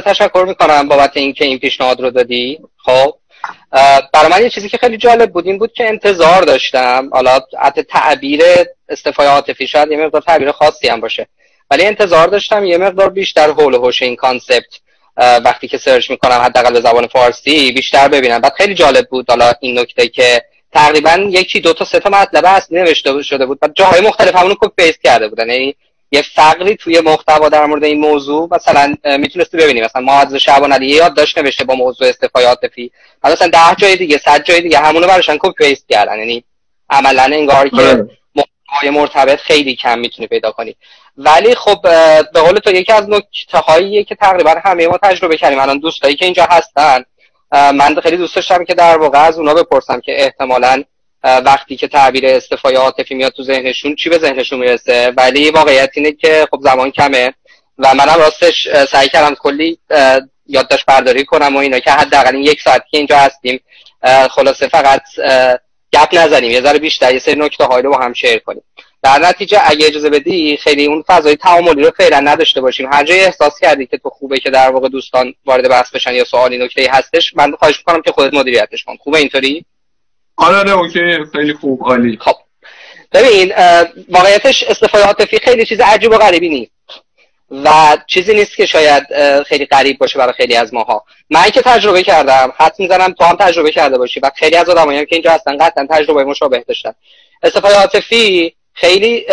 تشکر می‌کنم بابت اینکه این پیشنهاد رو دادی. خب برای من یه چیزی که خیلی جالب بود این بود که انتظار داشتم. حالا حتی تعبیر استعفای عاطفی شاید یه مقدار تعبیر خاصی هم باشه. ولی انتظار داشتم یه مقدار بیشتر حول و حوش این concept وقتی که search می‌کنم حداقل به زبان فارسی بیشتر ببینم. بعد خیلی جالب بود حالا این نکته که تقریبا یکی دو تا سه تا مطلب اصلی نوشته شده بود و جاهای مختلف همونو copy paste کرده بودن. یعنی یه فقری توی محتوا در مورد این موضوع مثلا می‌تونستی ببینی. مثلا معاذ شعبان علی یاد داشت نوشته با موضوع استفای عاطفی. مثلا ده جای دیگه صد جای دیگه همونو براشون کپی پیست کردن. یعنی عملا انگار که آره. محتوای مرتبط خیلی کم می‌تونی پیدا کنی. ولی خب به قول تو یکی از نکته هایی که تقریبا همه ما تجربه کردیم. الان دوستایی که اینجا هستن من خیلی دوست داشتم که در واقع از اونا بپرسم که احتمالا وقتی که تعبیر استفای عاطفی میاد تو ذهنشون چی به ذهنشون می‌رسه؟ ولی واقعیت اینه که خب زمان کمه و منم راستش سعی کردم کلی یادداشت برداری کنم و اینا که حداقل یک ساعت که اینجا هستیم خلاصه فقط گپ نزنیم یه ذره بیشتر یه سری نکته رو با هم شیر کنیم. در نتیجه اگه اجازه بدی خیلی اون فضای تعاملی رو فعلا نداشته باشیم. هر جای احساس کردی که تو خوبه که در واقع دوستان وارد بحث بشن یا سوالی نکته هستش من خواهش می‌کنم که خودت مدیریتش کن. خوبه اینطوری؟ آره آره اوکی خیلی خوب عالی. خب. ببین واقعیتش استفاده عاطفی خیلی چیز عجیب و غریبی نیست. و چیزی نیست که شاید خیلی غریب باشه برای خیلی از ماها. من که تجربه کردم حد می‌زنم تو هم تجربه کرده باشی. و خیلی از آدمایی که اینجا هستن قطعا تجربه مشابه داشتن. استفاده عاطفی خیلی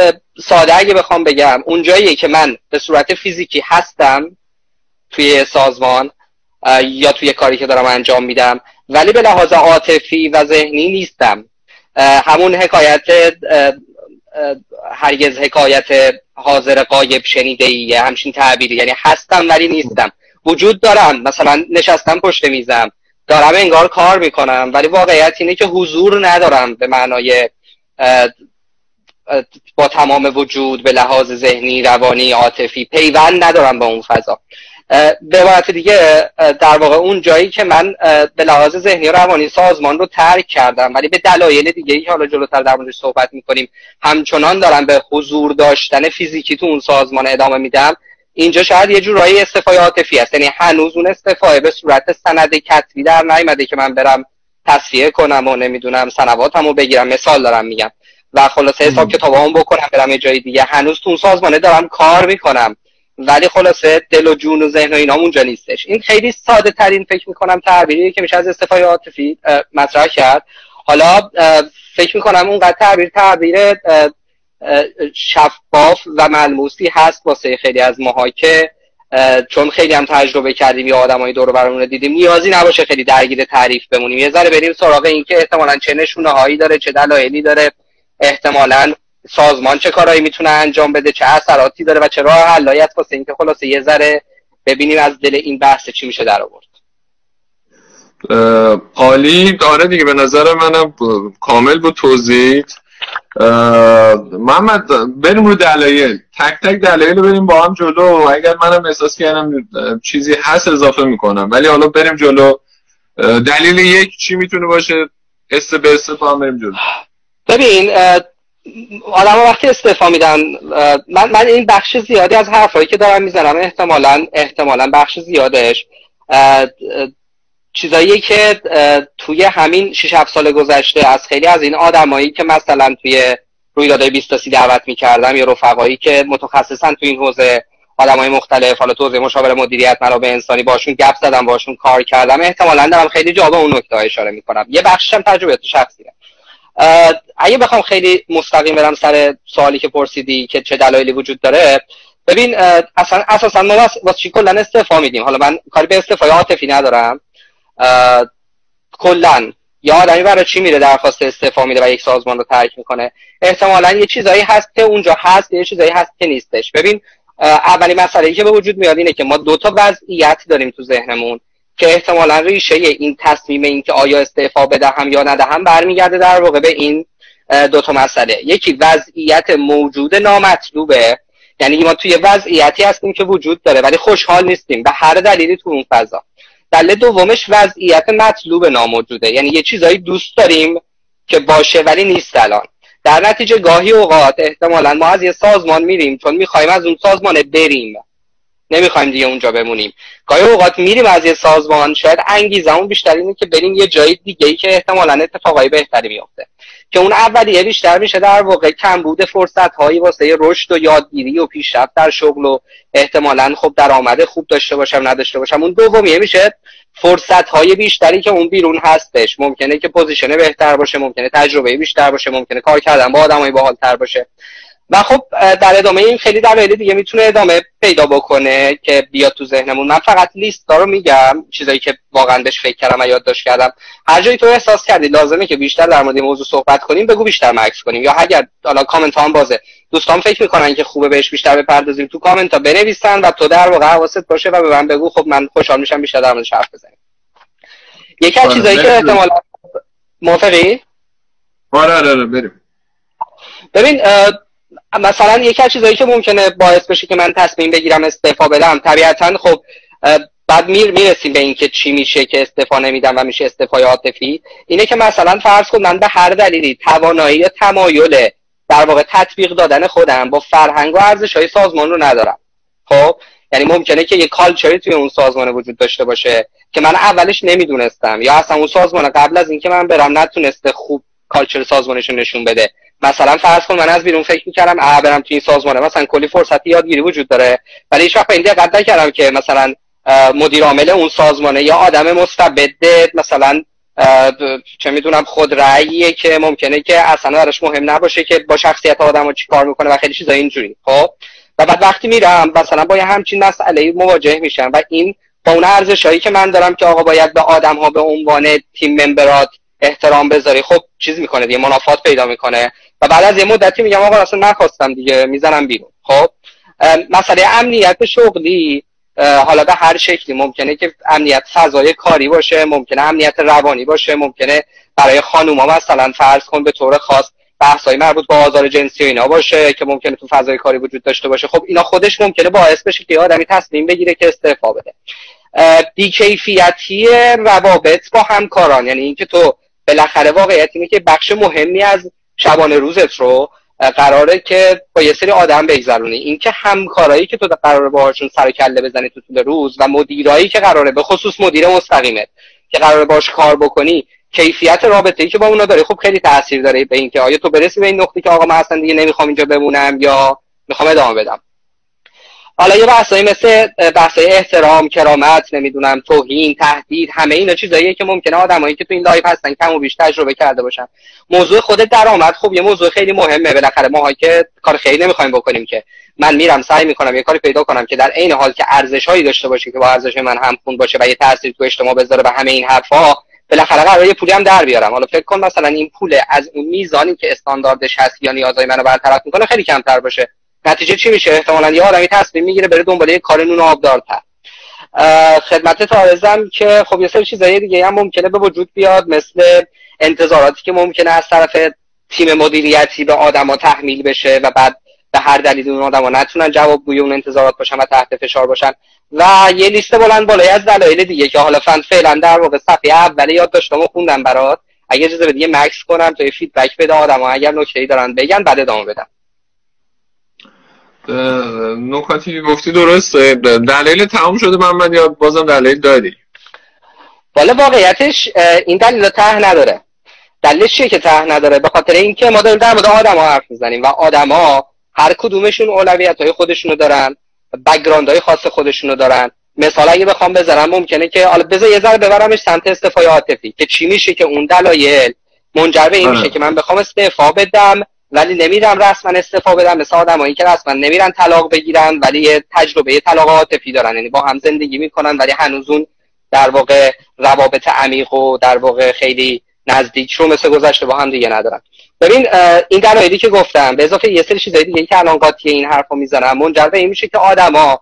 ساده اگه بخوام بگم اونجایی که من به صورت فیزیکی هستم توی سازمان یا توی کاری که دارم انجام میدم. ولی به لحاظ عاطفی و ذهنی نیستم. همون حکایت هرگز حکایت حاضر قایب شنیده ایه همچین تعبیری. یعنی هستم ولی نیستم. وجود دارم مثلا نشستم پشت میزم. دارم انگار کار می‌کنم. ولی واقعیت اینه که حضور ندارم به معنای با تمام وجود به لحاظ ذهنی روانی عاطفی پیوند ندارم با اون فضا. به عبارت دیگه در واقع اون جایی که من به لحاظ ذهنی و روانی سازمان رو ترک کردم. ولی به دلایل دیگه که حالا جلوتر در موردش صحبت می‌کنیم همچنان دارم به حضور داشتن فیزیکی تو اون سازمان ادامه میدم. اینجا شاید یه جورایی استفای عاطفی است. یعنی هنوز اون استفای به صورت سند کتبی در نیامده که من برم تصفیه کنم و نمی‌دونم سنواتمو بگیرم. مثال دارم میگم. و خلاصه حساب کتابامو بکنم برم یه جای دیگه. هنوز تو اون سازمانه دارم کار می‌کنم. ولی خلاصه دل و جون و ذهن و اینا اونجا نیستش. این خیلی ساده ترین فکر می‌کنم تعبیری که میشه از استفای عاطفی مطرح کرد. حالا فکر می‌کنم اونقدر تعبیر تعبیر شفاف و ملموسی هست واسه خیلی از ماها که چون خیلی هم تجربه کردیم یا آدمای دور برامون دیدیم نیازی نباشه خیلی درگیر تعریف بمونیم. یه ذره بریم سراغ این که احتمالا چه نشونه هایی داره چه دلایلی داره. احتمالا سازمان چه کارهایی می‌تونه انجام بده چه اثراتی داره و چه راه حلایت واسه اینکه خلاصه یه ذره ببینیم از دل این بحث چی میشه در آورد. عالی. داره دیگه به نظر منم کامل بود توضیح. محمد بریم رو دلایل. تک تک دلایل رو بریم با هم جلو. اگر منم احساس کردم چیزی هست اضافه می‌کنم. ولی حالا بریم جلو. دلیل یک چی می‌تونه باشه؟ است به است با هم بریم جلو. ببین آدم وقتی استعفا میدن من, من این بخش زیادی از حرفایی که دارم می‌زنم احتمالا احتمالا بخش زیادش چیزایی که توی همین 6 7 سال گذشته از خیلی از این آدمایی که مثلا توی رویدادهای 20 تا 30 دعوت می‌کردم یا رفقایی که متخصصن توی این حوزه آدمای مختلف حالا تو حوزه مشاور مدیریت منابع انسانی باشون گپ زدم باشون کار کردم احتمالا دارم خیلی جا به اون نکته اشاره می‌کنم. یه بخشم تجربیات شخصیه. اگه بخوام خیلی مستقیم برم سر سوالی که پرسیدی که چه دلایلی وجود داره ببین اصلا اساسا ما واسه چی کلا استعفا میدیم؟ حالا من کاری به استعفای عاطفی ندارم. کلا. یا آدمی برای چی میره درخواست استعفا میده و یک سازمان رو ترک می‌کنه؟ احتمالا یه چیزایی هست که اونجا هست یه چیزایی هست که نیستش. ببین اولین مسئله که به وجود میاد اینه که ما دو تا وضعیت داریم تو ذهنمون. که احتمالا ریشه این تصمیم این که آیا استعفا بدهم یا ندهم برمیگرده در واقع به این دو تا مسئله. یکی وضعیت موجود نامطلوبه. یعنی ما توی وضعیتی هستیم که وجود داره ولی خوشحال نیستیم به هر دلیلی تو اون فضا. دلیل دومش وضعیت مطلوب ناموجوده. یعنی یه چیزایی دوست داریم که باشه ولی نیست الان. در نتیجه گاهی اوقات احتمالا ما از یه سازمان میریم چون می‌خوایم از اون سازمان بریم. نمی‌خوایم دیگه اونجا بمونیم. گاهی اوقات میریم از یه سازمان شاید انگیزمون بیشتر اینه که بریم یه جای دیگه ای که احتمالا اتفاقای بهتری میفته که اون اولیه بیشتر میشه در واقع کم بوده فرصت هایی واسه رشد و یادگیری و پیشرفت در شغل و احتمالا خب درآمد خوب داشته باشم نداشته باشم. اون دومیه میشه فرصت های بیشتری که اون بیرون هستش. ممکنه که position بهتر باشه ممکنه تجربه بیشتر باشه ممکنه کار کردن با آدمای باحالتر باشه. و خب در ادامه این خیلی دلایل دیگه می‌تونه ادامه پیدا بکنه که بیاد تو ذهنمون. من فقط لیست رو میگم چیزایی که واقعا بهش فکر کردم و یادداشت کردم. هر جایی تو احساس کردی لازمه که بیشتر در مورد موضوع صحبت کنیم بگو بیشتر مکس کنیم. یا اگر حالا کامنت هم بازه. دوستان فکر می‌کنن که خوبه بهش بیشتر بپردازیم. تو کامنت ها بنویسن و تو در واقع حواست باشه و به من بگو. خب من خوشحال میشم بیشتر در موردش حرف بزنیم. یکی از آره، چیزایی که احتمالاً موافقی؟ آره آره, آره، بریم. ببین مثلا یکی از چیزایی که ممکنه باعث بشه که من تصمیم بگیرم استعفا بدم طبیعتا خب بعد میر می‌رسیم به اینکه چی میشه که استعفا نمیدم و میشه استعفای عاطفی. اینه که مثلا فرض کن من به هر دلیلی توانایی یا تمایل در واقع تطبیق دادن خودم با فرهنگ و ارزش های سازمان رو ندارم. خب یعنی ممکنه که یه کالچری توی اون سازمان وجود داشته باشه که من اولش نمی‌دونستم یا اصلا اون سازمان قبل از اینکه من برم نتونسته خوب کالچر سازمانش نشون بده. مثلا فرض کن من از بیرون فکر می‌کردم اه برم توی این سازمانه. مثلا کلی فرصت یادگیری وجود داره. ولی هیچ وقت به این دقت نکردم که مثلا مدیر عامل اون سازمانه یا آدم مستبد مثلا چه می‌دونم خود رأییه که ممکنه که اصلا براش مهم نباشه که با شخصیت آدم رو چیکار می‌کنه و خیلی چیزا اینجوری. خب؟ و بعد وقتی میرم مثلا با یه همچین مسئله مواجه میشم و این با اون ارزشایی که من دارم که آقا باید به آدم ها به عنوان تیم ممبرات احترام بذاری خب چیز می‌کنه دیگه منافات پیدا می‌کنه. و بعد از یه مدتی میگم آقا اصلا نخواستم دیگه می‌زنم بیرون. خب؟ مسئله امنیت شغلی حالا به هر شکلی ممکنه که امنیت فضای کاری باشه ممکنه امنیت روانی باشه ممکنه برای خانوما مثلا فرض کن به طور خاص بحثای مربوط به آزار جنسی و اینا باشه که ممکنه تو فضای کاری وجود داشته باشه. خب اینا خودش ممکنه باعث بشه که آدمی تصمیم بگیره که استعفا بده. بیکیفیتی روابط با همکاران یعنی اینکه تو بالاخره واقعیت اینه که بخش مهمی از شبانه روزت رو قراره که با یه سری آدم بگذرونی. اینکه همکارایی که تو قراره باهاشون سر و کله بزنی تو طول روز و مدیرایی که قراره به خصوص مدیر مستقیمت که قراره باش کار بکنی کیفیت رابطه ای که با اونا داره خب خیلی تاثیر داره به اینکه آیا تو برسی به این نقطه که آقا من اصلا دیگه نمی‌خوام اینجا بمونم یا می‌خوام ادامه بدم. حالا یه بحثایی مثل بحثای احترام کرامت نمی‌دونم توهین تهدید همه اینا چیزاییه که ممکنه آدمایی که تو این live هستن کم و بیش تجربه کرده باشن. موضوع خود درآمد خب یه موضوع خیلی مهمه. بالاخره ماها که کار خیلی نمی‌خوایم بکنیم که من میرم سعی می‌کنم یه کاری پیدا کنم که در عین حال که ارزش هایی داشته باشه که با ارزش من همخون باشه و یه تاثیر تو اجتماع بذاره به همه این حرفها بالاخره قرار یه پولی هم در بیارم. حالا فکر کن مثلا این پول از اون میزانی که استانداردش هست یا نیازهای منو برطرف می‌کنه خیلی کمتر باشه. نتیجه چی میشه؟ احتمالا یه آدمی تصمیم می‌گیره بره دنبال یه کار نون آبدارتر. خدمت تارزم که خب یه سری چیزای دیگه هم ممکنه به وجود بیاد مثل انتظاراتی که ممکنه از طرف تیم مدیریتی به آدما تحمیل بشه و بعد به هر دلیل اون آدما نتونن جوابگوی اون انتظارات باشن و تحت فشار باشن. و یه لیست بلند بالای از دلایل دیگه که حالا فن فعلا در واقع صفحه اول یاد داشتم و خوندم برات. اگه اجازه بدی مکس کنم یه فیدبک بده آدما. اگر نکته‌ای دارن بگن بعد ادامه بدم. نکاتی گفتی درسته. دلیل تمام شده محمد یا بازم دلیل دادی؟ والا واقعیتش این دلیل ته نداره. دلیلش چیه که ته نداره؟ به خاطر اینکه ما داریم در مورد آدما حرف می‌زنیم و آدما هر کدومشون اولویت های خودشونو دارن background های خاص خودشونو دارن. مثال اگه بخوام بذارم ممکنه که حالا بذار یه ذره ببرمش سمت استعفای عاطفی که چی میشه که اون دلایل منجر به این میشه که من بخوام استعفا بدم ولی نمیرم رسما استعفا بدم مثل آدمایی که رسما نمیرن طلاق بگیرن ولی یه تجربه طلاق عاطفی دارن. یعنی با هم زندگی می‌کنن ولی هنوز اون در واقع روابط عمیق و در واقع خیلی نزدیک رو مثل گذشته با هم دیگه ندارن. ببین این دلایلی که گفتم به اضافه یه سری چیزای دیگه که الان قاطی این حرفو می‌زنم. منجر به این میشه که آدما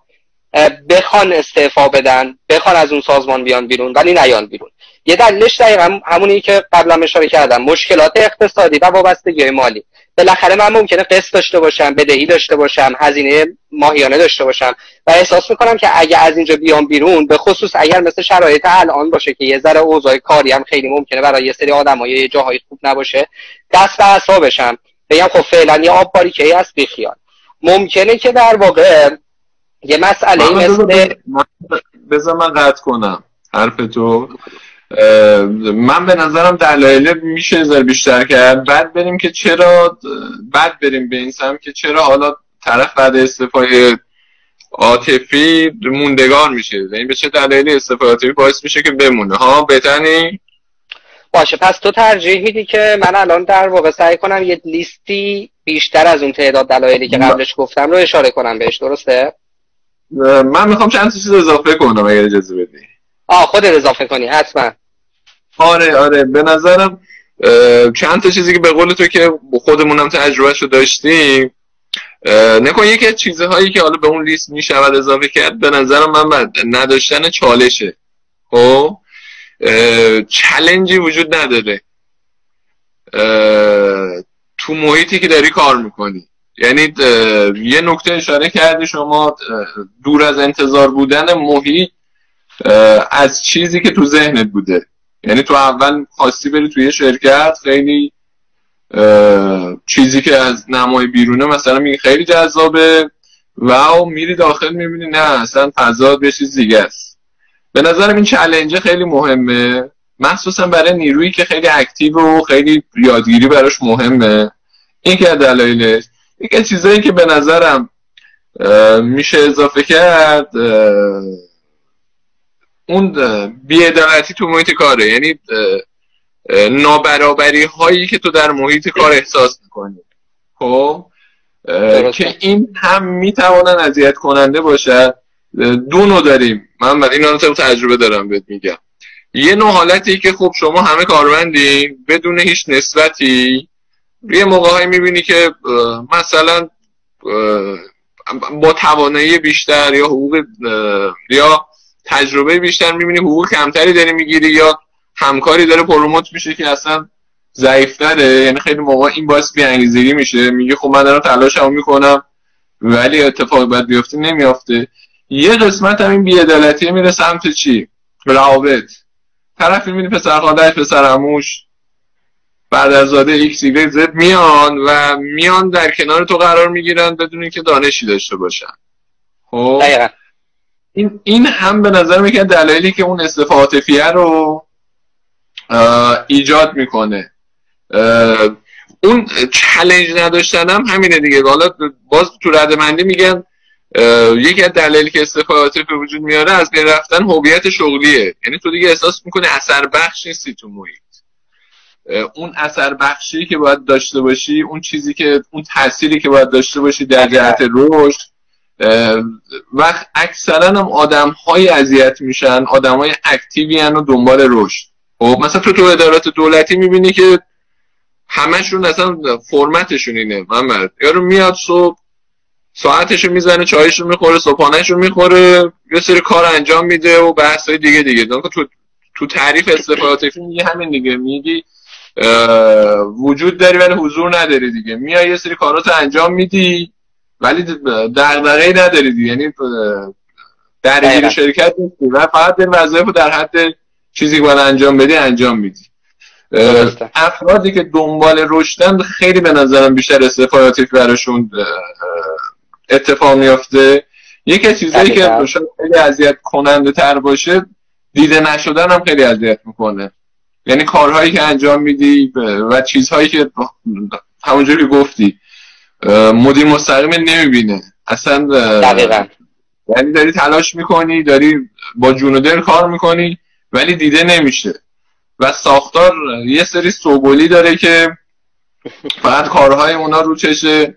بخوان استعفا بدن بخوان از اون سازمان بیان بیرون ولی نیان بیرون. یه دلیلش دقیقا همونی که قبلا اشاره کردم مشکلات اقتصادی و وابستگی مالی. بالاخره من ممکنه قسط داشته باشم بدهی داشته باشم هزینه ماهیانه داشته باشم. و احساس می‌کنم که اگه از اینجا بیام بیرون به خصوص اگر مثل شرایط الان باشه که یه ذره اوضاع کاری هم خیلی ممکنه برای یه سری آدم‌ها یه جاهای خوب نباشه دست به اعصابشم بگم خب فعلا یه آب باری که هست بیخیال. ممکنه که در واقع یه مسئله مثل بذار من قطع کنم. حرف تو. من به نظرم دلایل میشه زر بیشتر کرد. بعد بریم که چرا بعد بریم به این سم که چرا حالا طرف بعد استفای عاطفی موندگار میشه. یعنی به چه دلایلی استفای عاطفی باعث میشه که بمونه؟ ها بهترنی باشه پس تو ترجیحی که من الان در واقع سعی کنم یه لیستی بیشتر از اون تعداد دلایلی که قبلش گفتم رو اشاره کنم بهش درسته؟ من می‌خوام چند چیز اضافه کنم اگر اجازه بدی. آه خود اضافه کنی حتما. آره آره به نظرم چند تا چیزی که به قول تو که خودمونم تجربهشو داشتیم نکن یکی از چیزهایی که حالا به اون لیست می‌شود اضافه کرد به نظرم من نداشتن چالشه. خب؟ چلنجی وجود نداره. تو محیطی که داری کار می‌کنی. یعنی یه نکته اشاره کردی شما دور از انتظار بودن محیط از چیزی که تو ذهنت بوده. یعنی تو اول خواستی بری توی شرکت خیلی چیزی که از نمای بیرونه مثلا میگه خیلی جذابه و میری داخل می‌بینی نه اصلا فضا یه چیز دیگه است. به نظرم این چلنجه خیلی مهمه. مخصوصا برای نیرویی که خیلی اکتیو و خیلی یادگیری براش مهمه. این که دلایلش. یکی چیزایی که به نظرم میشه اضافه کرد اون بیعدالتی تو محیط کاره. یعنی نابرابری هایی که تو در محیط کار احساس می‌کنی. خب؟ که این هم می‌توانن اذیت کننده باشد دو نوع داریم. من این رو تجربه دارم بهت میگم. یه نوع حالتی که خب شما همه کارمندی بدون هیچ نسبتی یه موقع می‌بینی که مثلا با توانایی بیشتر یا حقوق یا تجربه بیشتر می‌بینی حقوق کمتری داری می‌گیری یا همکاری داره پروموت میشه که اصلا ضعیفتره؟ یعنی خیلی موقع این باعث بیانگیزگی میشه. میگه خب من دارم تلاشمو می‌کنم ولی اتفاق باید بیفته نمیافته. یه قسمت هم این بیعدالتی میره سمت چی؟ روابط. طرف می‌بینی پسر خاندهش پسر اموش بعد از زاده ایکس زد میان و میان در کنار تو قرار می‌گیرن بدون اینکه دانشی داشته باشن. خب؟ این این هم به نظر می‌کنه دلایلی که اون استفاده رو ایجاد می‌کنه. اون چلنج نداشتن هم همینه دیگه. حالا باز تو ردمندی میگن یکی از دلایلی که استفاده عاطفی وجود میاره از بین رفتن هویت شغلیه. یعنی تو دیگه احساس می‌کنه اثر بخش نیستی تو محیط. اون اثر بخشی که باید داشته باشی اون چیزی که اون تأثیری که باید داشته باشی در جهت رشد و اکثرا هم آدم های اذیت میشن آدم های اکتیوی و دنبال رشد. خب مثلا تو تو ادارات دولتی می‌بینی که همشون اصلا فرمتشون اینه محمد. یارو میاد صبح ساعتشو می‌زنه چایشو می‌خوره صبحانهشو می‌خوره یه سری کار انجام میده و بحث های دیگه. دیگه تو تو تعریف استفاده میگی همین دیگه. میگی وجود داری ولی حضور نداری دیگه. میای یه سری کارات انجام میدی. ولی دغدغه‌ای نداری دیگه. یعنی درگیر شرکت نیستی. و فقط این وظایف در حد چیزی که باید انجام بدی انجام میدی. افرادی که دنبال رشدن خیلی به نظرم بیشتر استفاداتی براشون اتفاق میافته. یکی چیزایی که خیلی اذیت کننده تر باشه دیده نشدن هم خیلی اذیت می‌کنه. یعنی کارهایی که انجام میدی و چیزهایی که همونجوری گفتی مدیر مستقیم نمی‌بینه. اصلا دقیقا. یعنی داری تلاش می‌کنی داری با جون و دل کار می‌کنی ولی دیده نمیشه. و ساختار یه سری سوگلی داره که فقط کارهای اونا رو چشه.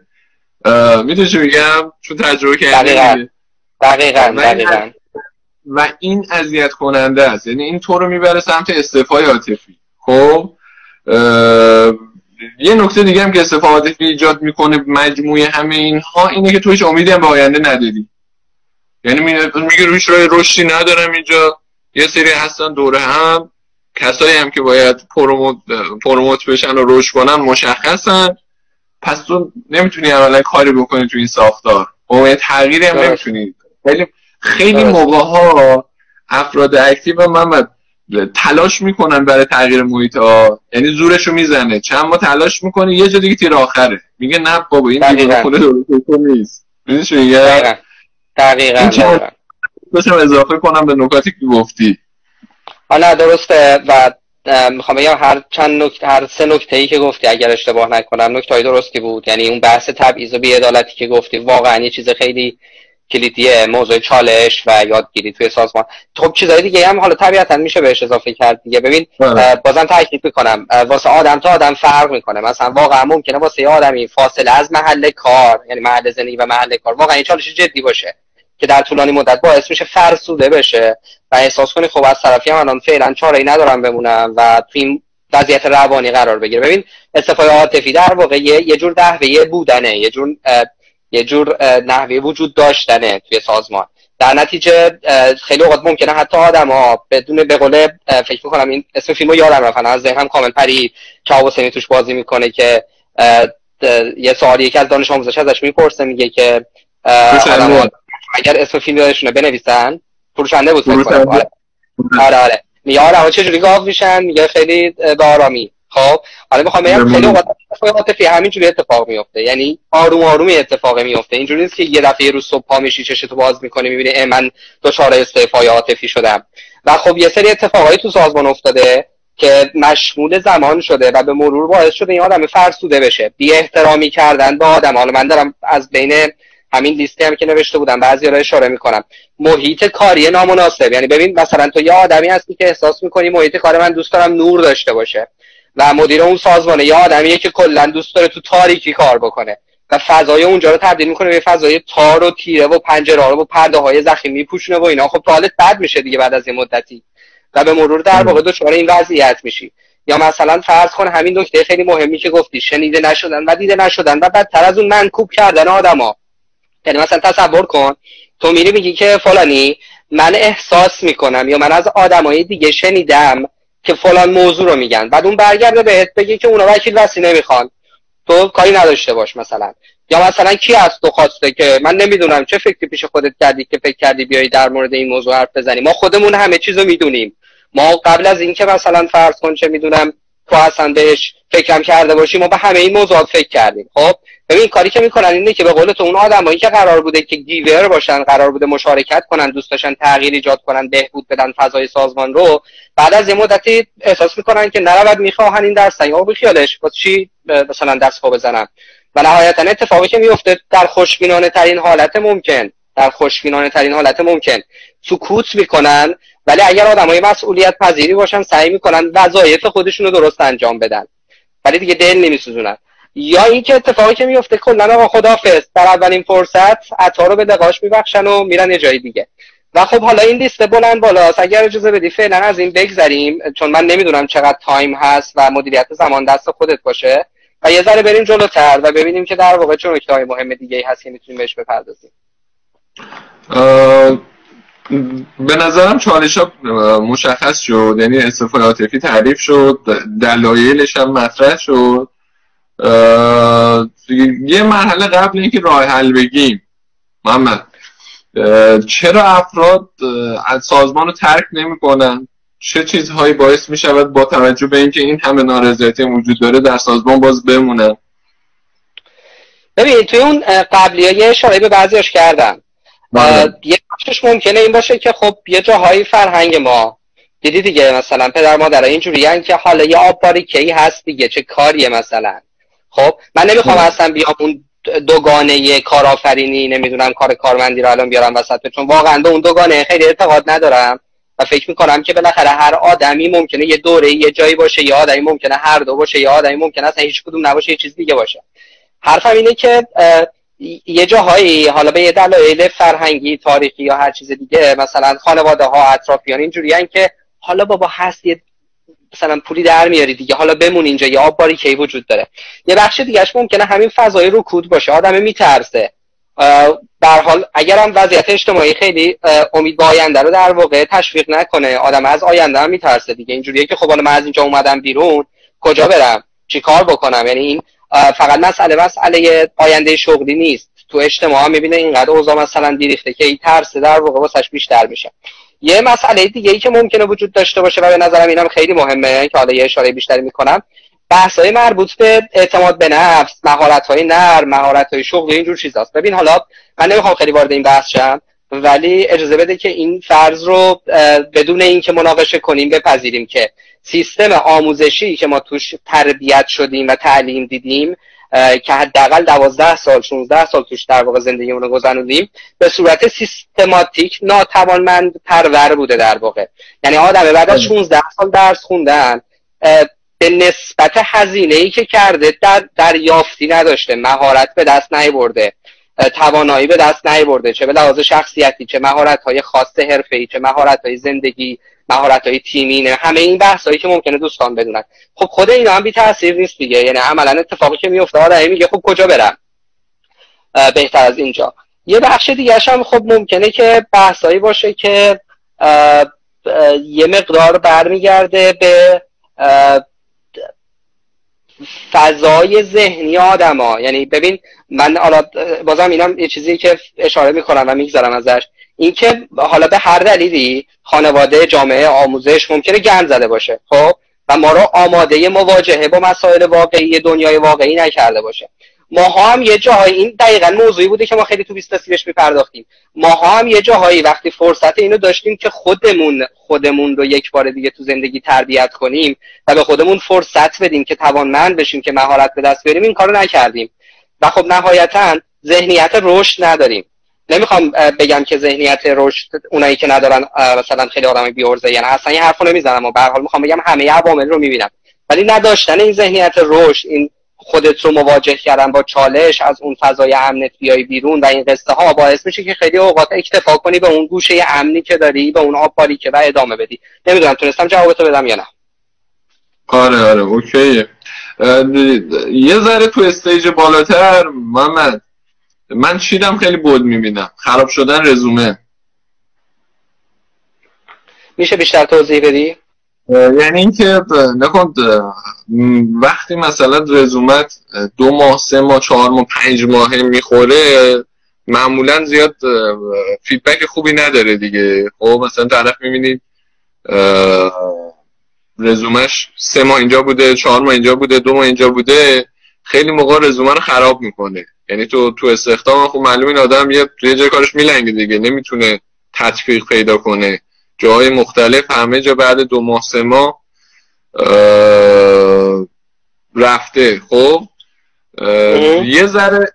می‌دونی چی میگم؟ چون تجربه کردی. دقیقا. دقیقا و این اذیت کننده است. یعنی این تو رو می‌بره سمت استعفای عاطفی. خب؟ یه نکته دیگه هم که استفاده عاطفی ایجاد می‌کنه مجموعه همه اینها اینه که توش امیدی هم به آینده نداری. یعنی میگه روش رای رشدی ندارم اینجا. یه سری هستن دوره هم. کسایی هم که باید پروموت, پروموت بشن و رشد کنن مشخصن. پس تو نمی‌تونی اولا کاری بکنی تو این ساختار. و تغییری هم نمی‌تونی. خیلی خیلی موقع ها افراد اکتیو من تلاش می‌کنن برای تغییر محیط ها یعنی زورشو می‌زنه. چند ما تلاش می‌کنه یه جا دیگه تیر آخره. میگه نه بابا این دیگه خونه درست نیست. میگه دقیقا. داشتم اضافه کنم به نکاتی که گفتی. نه درسته و می‌خوام بگم هر چند نکته هر سه نکته ای که گفتی اگر اشتباه نکنم نکته های درستی بود. یعنی اون بحث تبعیض و بی‌عدالتی که گفتی واقعا یه چیز خیلی کلیدیه موضوع چالش و یادگیری توی سازمان. خب چیزای دیگه هم حالا طبیعتا میشه بهش اضافه کرد دیگه. ببین بله. بازم تاکید می‌کنم. واسه آدم تا آدم فرق می‌کنه. مثلا واقعا ممکنه واسه آدمی فاصله از محل کار یعنی محل زندگی و محل کار واقعا این چالش جدی باشه که در طولانی مدت باعث میشه فرسوده بشه و احساس کنی خب از طرفی هم الان فعلا چاره ای ندارم بمونم و تو این وضعیت روانی قرار بگیره ببین استفای عاطفی در واقع یه, جور دهوه بودنه یه جور یه جور نحوه وجود داشتنه توی سازمان. در نتیجه خیلی اوقات ممکنه حتی آدم ها بدون به قول فکر می‌کنم این اسم فیلمو یادم رفت. از ذهنم کامل پری چاو توش بازی می‌کنه که یه سوالی یکی از دانش آموزش ازش می‌پرسه میگه که اگر اسم فیلم یادشونه بنویسن فروشنده بود فکر آره آره, آره. میگه آره چجوری گاو میشن؟ میگه خیلی به آرامی. خب حالا می‌خوام بگم خیلی اوقات عاطفی همینجوری اتفاق میفته یعنی آروم آروم اتفاق میفته اینجوری نیست که یه دفعه روز صبح پا میشی تو باز می‌کنی می‌بینی من دچار استعفای عاطفی شدم. و خب یه سری اتفاقایی تو سازمان افتاده که مشمول زمان شده و به مرور باعث شده این آدم فرسوده بشه. بی احترامی کردن به آدم. حالا من دارم از بین همین لیستی هم که نوشته بودم بعضی رو اشاره می‌کنم. محیط کاری نامناسب. یعنی ببین مثلا تو یه آدمی هستی که احساس می‌کنی محیط کار من دوست دارم نور داشته باشه. و مدیر اون سازمانه یه آدمیه که کلا دوست داره تو تاریکی کار بکنه. و فضای اونجا رو تبدیل می‌کنه به فضای تار و تیره و پنجره و پرده های زخمی میپوشونه و اینا. خب حالت بد میشه دیگه بعد از این مدتی. و به مرور در واقع دچار این وضعیت میشی. یا مثلا فرض کن همین نکته خیلی مهمی که گفتی شنیده نشدن و دیده نشدن و بدتر از اون منکوب کردن آدما. یعنی مثلا تصور کن تو میری میگی که فلانی من احساس می‌کنم یا من از آدمای دیگه شنیدم که فلان موضوع رو میگن. بعد اون برگرده بهت بگه که اونا وکیل وسی نمی‌خوان. تو کاری نداشته باش مثلا. یا مثلا کی از تو خواسته که من نمی‌دونم چه فکری پیش خودت کردی که فکر کردی بیای در مورد این موضوع حرف بزنی. ما خودمون همه چیز رو می‌دونیم. ما قبل از اینکه مثلا فرض کن چه می‌دونم تو اصلا بهش فکرم کرده باشیم ما به همه این موضوعات فکر کردیم. خب؟ ببین کاری که می‌کنن اینه که به قول تو اون آدمایی که قرار بوده که گیور باشن قرار بوده مشارکت کنن دوست داشتن تغییر ایجاد کنن بهبود بدن فضای سازمان رو بعد از یه مدتی احساس می‌کنن که نرود می‌خواهن این درس یا خیالش. با چی؟ مثلا دست بزنن. و نهایتا اتفاقی که میفته در خوشبینانه ترین حالت ممکن در خوشبینانه ترین حالت ممکن. سکوت می‌کنن ولی اگر آدمای مسئولیت پذیری باشن سعی می‌کنن وظایف خودشون رو درست انجام بدن. ولی دیگه دل نمیسوزونن. یا اینکه اتفاقی که میفته کلا آقا خدافظ در اولین فرصت عطا رو به دقاش میبخشن و میرن یه جای دیگه. و خب حالا این لیست بلند بالاست. اگر اجازه بدی فعلا از این بگذریم چون من نمی‌دونم چقدر تایم هست و مدیریت زمان دست خودت باشه. و یه ذره بریم جلوتر و ببینیم که در واقع چه نکته های مهم دیگه هست که می‌تونیم بهش بپردازیم. به نظرم چالش ها مشخص شد. یعنی استفاده عاطفی تعریف شد. دلایلش هم مطرح شد. یه مرحله قبل اینکه راه حل بگیم محمد چرا افراد از سازمان رو ترک نمی‌کنن؟ چه چیزهایی باعث می شود با توجه به اینکه این همه نارضایتی وجود داره در سازمان باز بمونن؟ ببین توی اون قبلی ها یه اشاره به بعضیش کردم. بله. یه بخشش ممکنه این باشه که خب یه جاهایی فرهنگ ما دیدی دیگه مثلا پدر مادر اینجوری که حالا یه آب کی هست دیگه چه کاریه مثلا؟ خب من نمی‌خوام بله. اصلا بیام اون دوگانه کارآفرینی نمی‌دونم کار کارمندی رو الان بیارم وسط چون واقعا به اون دوگانه خیلی اعتقاد ندارم و فکر می‌کنم که بالاخره هر آدمی ممکنه یه دوره یه جایی باشه یا آدمی ممکنه هر دو باشه یا آدمی ممکنه اصلا هیچ کدوم نباشه یه چیز دیگه باشه حرفم اینه که یه جاهایی حالا به یه دلایل فرهنگی تاریخی یا هر چیز دیگه مثلا خانواده ها اطرافیان اینجوریان که حالا بابا هست یه مثلا پولی در میاری دیگه حالا بمون اینجا یا آب باری کی وجود داره. یه بخش دیگهش ممکنه همین فضای رکود باشه آدم میترسه. در حال اگر هم وضعیت اجتماعی خیلی امید به آینده رو در واقع تشویق نکنه آدم از آینده هم میترسه دیگه. اینجوریه که خب حالا من از اینجا اومدم بیرون کجا برم؟ چیکار بکنم؟ یعنی این فقط مسئله مسئله آینده شغلی نیست. تو اجتماع می‌بینه اینقدر اوضاع مثلا دیریخته که این ترس در واقع واسش بیشتر میشه. یه مسئله دیگه ای که ممکنه وجود داشته باشه و به نظرم اینم خیلی مهمه که حالا یه اشاره بیشتری می‌کنم. های مربوط به اعتماد به نفس مهارت های نر مهارت های شغل اینجور چیزاست. ببین حالا من نمی‌خوام خیلی وارد این بحث شم ولی اجازه بده که این فرض رو بدون اینکه مناقشه کنیم بپذیریم که سیستم آموزشی که ما توش تربیت شدیم و تعلیم دیدیم که حداقل دوازده سال 16 سال توش در واقع زندگیمون رو گذروندیم به صورت سیستماتیک ناتوانمند پرور بوده در واقع. یعنی آدم بعد از 16 سال درس خوندن به نسبت هزینه ای که کرده در دریافتی نداشته مهارت به دست نیورده توانایی به دست نیورده چه به لحاظ شخصیتی چه مهارت های خاص ای چه مهارت های زندگی مهارت های تیمی همه این بحث هایی که ممکنه دوستان بدونن. خب خود اینا هم بی تاثیر نیست دیگه. یعنی عملا اتفاقی که میفته آدمی میگه خب کجا برم؟ بهتر از اینجا. یه بخش دیگه هم خب ممکنه که بحثایی باشه که یه مقدار برمیگرده به فضای ذهنی آدما. یعنی ببین من حالا بازم اینم یه چیزی که اشاره می‌کنم و می‌گذارم ازش. اینکه حالا به هر دلیلی خانواده جامعه آموزش ممکنه گند زده باشه خب؟ و ما رو آماده مواجهه با مسائل واقعی دنیای واقعی نکرده باشه. ما هم یه جاهایی این دقیقا موضوعی بوده که ما خیلی تو بیست بهش میپرداختیم. ما هم یه جاهایی وقتی فرصت اینو داشتیم که خودمون خودمون رو یک بار دیگه تو زندگی تربیت کنیم و به خودمون فرصت بدیم که توانمند بشیم که مهارت به دست بیاریم این کارو نکردیم. و خب نهایتا ذهنیت رشد نداریم. نمی‌خوام بگم که ذهنیت رشد اونایی که ندارن مثلا خیلی آدم بیورزه یعنی اصلا این حرفو نمی‌زنم و به حال می‌خوام بگم همه عوامل رو می‌بینم. ولی نداشتن این ذهنیت رشد این خودت رو مواجه کردن با چالش از اون فضای امنت بیای بیرون و این قصه ها باعث میشه که خیلی اوقات اکتفا کنی به اون گوشه امنی که داری به اون آب که و ادامه بدی. نمی‌دونم تونستم جوابتو بدم یا نه؟ آره آره okay ـه. یه ذره تو stage بالاتر محمد. من چیدم خیلی بود می‌بینم. خراب شدن رزومه. میشه بیشتر توضیح بدی؟ یعنی اینکه نکن وقتی مثلا رزومت دو ماه سه ماه چهار ماه پنج ماه می‌خوره معمولا زیاد feedback خوبی نداره دیگه. خب مثلا طرف می‌بینید رزومش سه ماه اینجا بوده چهار ماه اینجا بوده دو ماه اینجا بوده. خیلی موقع رزومه رو خراب می‌کنه. یعنی تو تو استخدام خب معلوم این آدم یه یه جای کارش میلنگه دیگه نمی‌تونه تطبیق پیدا کنه. جاهای مختلف همه جا بعد دو ماه سه ماه رفته. خب؟ یه ذره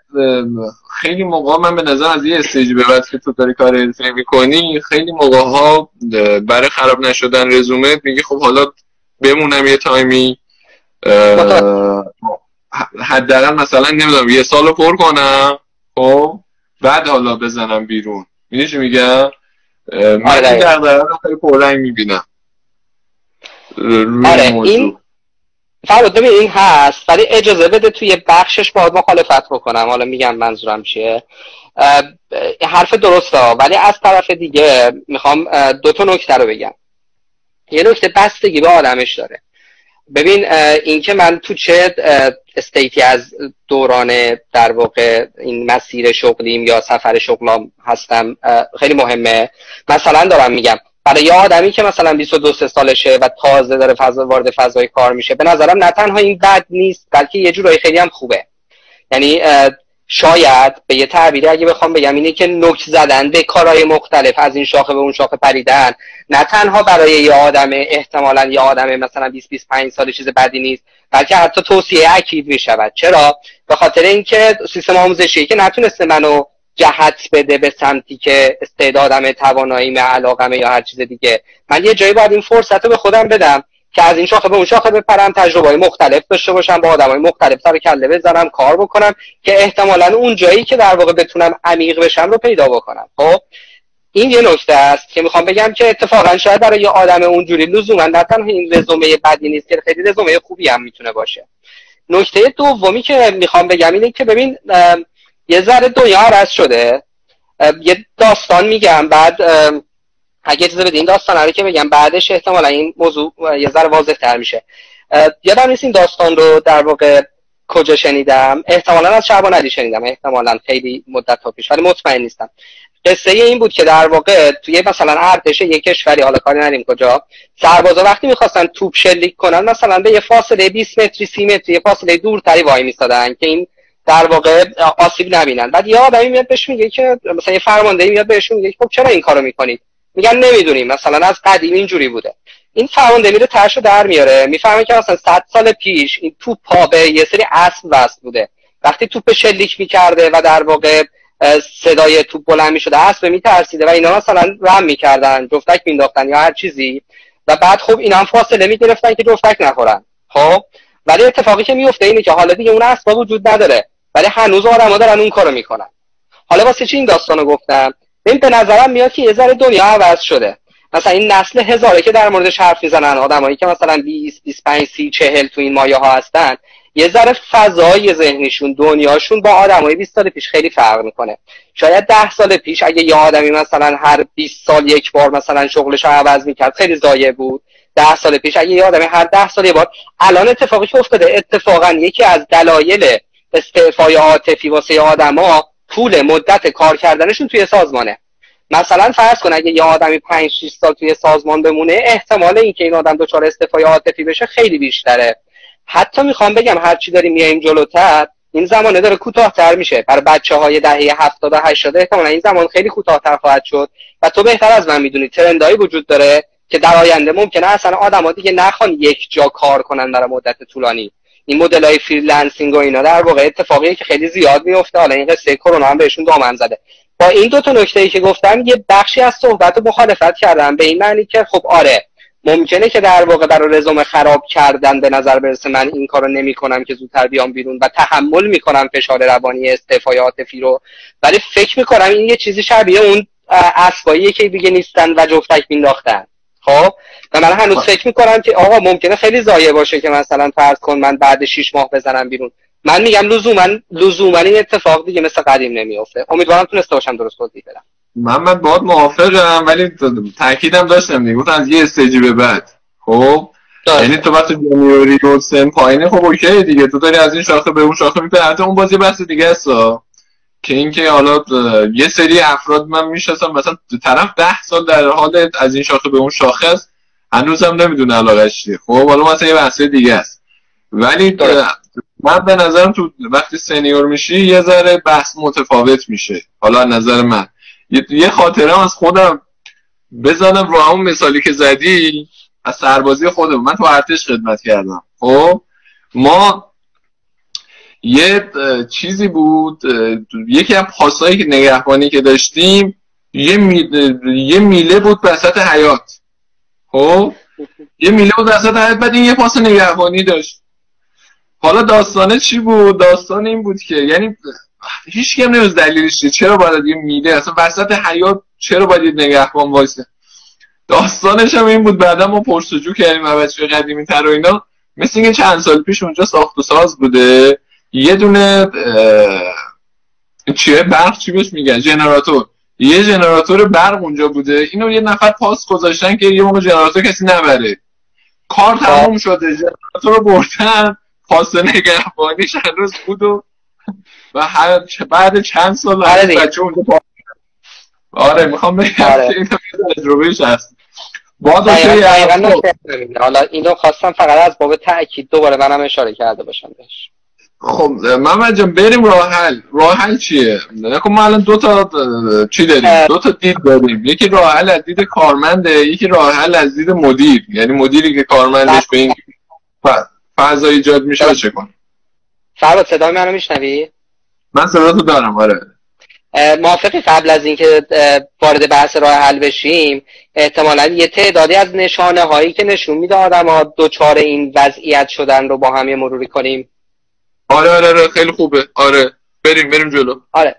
خیلی موقع من به نظر از یه استیجی به بعد که تو داری کار حرفه می‌کنی خیلی موقع ها برای خراب نشدن رزومه میگی خب حالا بمونم یه تایمی حداقل مثلا نمی‌دونم یه سالو پر کنم خب؟ بعد حالا بزنم بیرون. می‌دونی چی میگم؟ من آره. در خیلی پررنگ می‌بینم. آره این فراد ببین این هست ولی اجازه بده توی بخشش باید مخالفت بکنم. حالا میگم منظورم چیه. حرف درسته ولی از طرف دیگه می‌خوام دو تا نکته رو بگم. یه نکته بستگی به آدمش داره. ببین اینکه من تو چه استیتی از دوران در واقع این مسیر شغلیم یا سفر شغلام هستم خیلی مهمه. مثلا دارم میگم برای یه آدمی که مثلا 22 سالشه و تازه داره فضا وارد فضای کار میشه به نظرم نه تنها این بد نیست بلکه یه جورایی خیلی هم خوبه. یعنی شاید به یه تعبیری اگه بخوام بگم اینه که نک زدن به کارهای مختلف از این شاخه به اون شاخه پریدن. نه تنها برای یه آدم احتمالا یه آدم مثلا 20 25 سال چیز بدی نیست بلکه حتی توصیه اکید می شود چرا؟ به خاطر اینکه سیستم آموزشی که نتونسته منو جهت بده به سمتی که استعدادم تواناییم علاقم یا هر چیز دیگه. من یه جایی باید این فرصت رو به خودم بدم. که از این شاخه به اون شاخه بپرم تجربه های مختلف داشته باشم با آدم های مختلف سر کله بزنم کار بکنم که احتمالا اون جایی که در واقع بتونم عمیق بشم رو پیدا بکنم. خب این یه نکته است که می‌خوام بگم که اتفاقا شاید برای یه آدم اونجوری لزوما نه تنها این رزومه بدی نیست که خیلی رزومه خوبی هم می‌تونه باشه. نکته دومی که می‌خوام بگم اینه که ببین یه ذره دنیا عوض شده. یه داستان میگم بعد اگه اجازه بدین داستان رو که بگم بعدش احتمالا این موضوع یه ذره واضح تر میشه یادم نیست این داستان رو در واقع کجا شنیدم. احتمالا از شعبان علی شنیدم. احتمالا خیلی مدت ها پیش ولی مطمئن نیستم. قصه این بود که در واقع توی مثلا ارتش یک کشوری حالا کاری نریم کجا سربازا وقتی می‌خواستن توپ شلیک کنن مثلا به یه فاصله 20 متری 30 متری یه فاصله دورتری وای میستادن که این در واقع آسیب نبینن. بعد یه آدمی میاد بهش میگه که مثلا یه فرمانده میاد بهش میگه خب چرا این کارو می‌کنید؟ میگن نمی‌دونیم مثلا از قدیم اینجوری بوده. این فرمانده میره ترشو در میاره. می‌فهمه که مثلا 100 سال پیش این توپ به یه سری اسب وصل بوده. وقتی توپ شلیک می‌کرده و در واقع صدای توپ بلند می‌شده اسب میترسیده و اینا مثلا رم می‌کردن جفتک مینداختن یا هر چیزی. و بعد خب اینا هم فاصله می‌گرفتن که جفتک نخورن. خب؟ ولی اتفاقی که میفته اینه که حالا دیگه اون اسباب وجود نداره. ولی هنوز آدما دارن اون کارو می‌کنن. حالا واسه چی این داستانو گفتم؟ این به نظرم میاد که یه ذره دنیا عوض شده. مثلا این نسل هزاره که در موردش حرف می‌زنن آدمایی که مثلا 20 25 30 40 تو این مایه ها هستن یه ذره فضای ذهنیشون دنیاشون با آدمای 20 سال پیش خیلی فرق می‌کنه. شاید 10 سال پیش اگه یه آدمی مثلا هر 20 سال یک بار مثلا شغلش رو عوض می‌کرد خیلی ضایع بود. 10 سال پیش اگه یه آدمی هر 10 سال یه بار الان اتفاقی که افتاده اتفاقا یکی از دلایل استعفای عاطفی واسه آدما طول مدت کار کردنشون توی سازمانه. مثلا فرض کن اگه یه آدمی 5 6 سال توی سازمان بمونه احتمال اینکه این آدم دچار استعفای عاطفی بشه خیلی بیشتره. حتی می‌خوام بگم هرچی داریم میایم جلوتر این زمانه داره کوتاهتر میشه. برای بچه های دهه 70 و 80 احتمالا این زمان خیلی کوتاهتر خواهد شد. و تو بهتر از من می‌دونی ترندایی وجود داره که در آینده ممکنه اصلا آدما دیگه نخوان یک جا کار کنن در مدت طولانی. این مدل های freelancing و اینا در واقع اتفاقیه که خیلی زیاد میفته حالا این قصه کرونا هم بهشون دامن زده. با این دو تا نکته ای که گفتم یه بخشی از صحبت رو مخالفت کردم. به این معنی که خب آره ممکنه که در واقع برای رزومه خراب کردن به نظر برسه من این کارو نمی کنم که زودتر بیام بیرون و تحمل می‌کنم فشار روانی استعفای عاطفی رو. ولی فکر می‌کنم این یه چیزی شبیه اون اسبایی که دیگه نیستن و جفتک مینداختن. خب؟ و من هنوز فکر می‌کنم که آقا ممکنه خیلی ضایع باشه که مثلا فرض کن من بعد 6 ماه بزنم بیرون. من میگم لزوما لزوما این اتفاق دیگه مثل قدیم نمیافته. امیدوارم تونسته باشم درست توضیح بدم. محمد باهات موافقم ولی تاکیدم داشتم دیگه. از یه stage ی به بعد. خب؟ یعنی تو وقتی junior ی و سن پایینه خب okay دیگه. تو داری از این شاخه به اون شاخه میپری. اون بازی بحث دیگه است که اینکه حالا یه سری افراد من می‌شناسم مثلا طرف ده سال در حال از این شاخه به اون شاخه است هنوزم نمی‌دونه علاقش چیه. خب حالا مثلا یه بحث دیگه است. ولی من به نظرم تو وقتی سنیور میشی یه ذره بحث متفاوت میشه. حالا نظر من. یه خاطره از خودم بزنم رو همون مثالی که زدی از سربازی خودم. من تو ارتش خدمت کردم. خب ما یه چیزی بود یکی از پاسایی که نگهبانی که داشتیم یه میله, یه میله بود وسط حیات خب؟ یه میله بود وسط حیات بعد این یه پاس نگهبانی داشت. حالا داستانه چی بود؟ داستان این بود که یعنی هیچ کم نمیز دلیلش چیه. چرا باید یه میله؟ اصلا وسط حیات چرا باید یه نگهبان وایسه؟ داستانش هم این بود بعدا ما پرسجو کردیم بچه قدیمی تر و اینا. مثل اینکه چند سال پیش اونجا ساخت و ساز بوده. یه دونه چیه؟ برق چی بهش میگن؟ جنراتور. یه جنراتور برق اونجا بوده. اینو یه نفر پاس گذاشتن که یه موقع جنراتور کسی نبره. کار تموم شده. جنراتور رو بردن. پاس نگهبانیش هنوز بود و و بعد چند سال آره بچه اونجا پاس آره می‌خوام بگم آره. که این تجربهش هست. حالا اینو خواستم فقط از باب تاکید دوباره منم اشاره کرده باشم بهش. خب محمد جان بریم راه حل. راه حل چیه؟ خب ما الان دو تا چی داریم؟ دو تا دید داریم. یکی راه حل از دید کارمنده یکی راه حل از دید مدیر. یعنی مدیری که کارمندش به این فضا ایجاد میشه چه کن فرباد صدای منو میشنوی؟ من صدا تو دارم آره. موافقی قبل از اینکه وارد بحث راه حل بشیم؟ احتمالا یه تعدادی از نشانه هایی که نشون میده آدم ها دوچار این وضعیت شدن رو با هم یه مروری کنیم. آره آره آره خیلی خوبه. آره بریم بریم جلو. آره.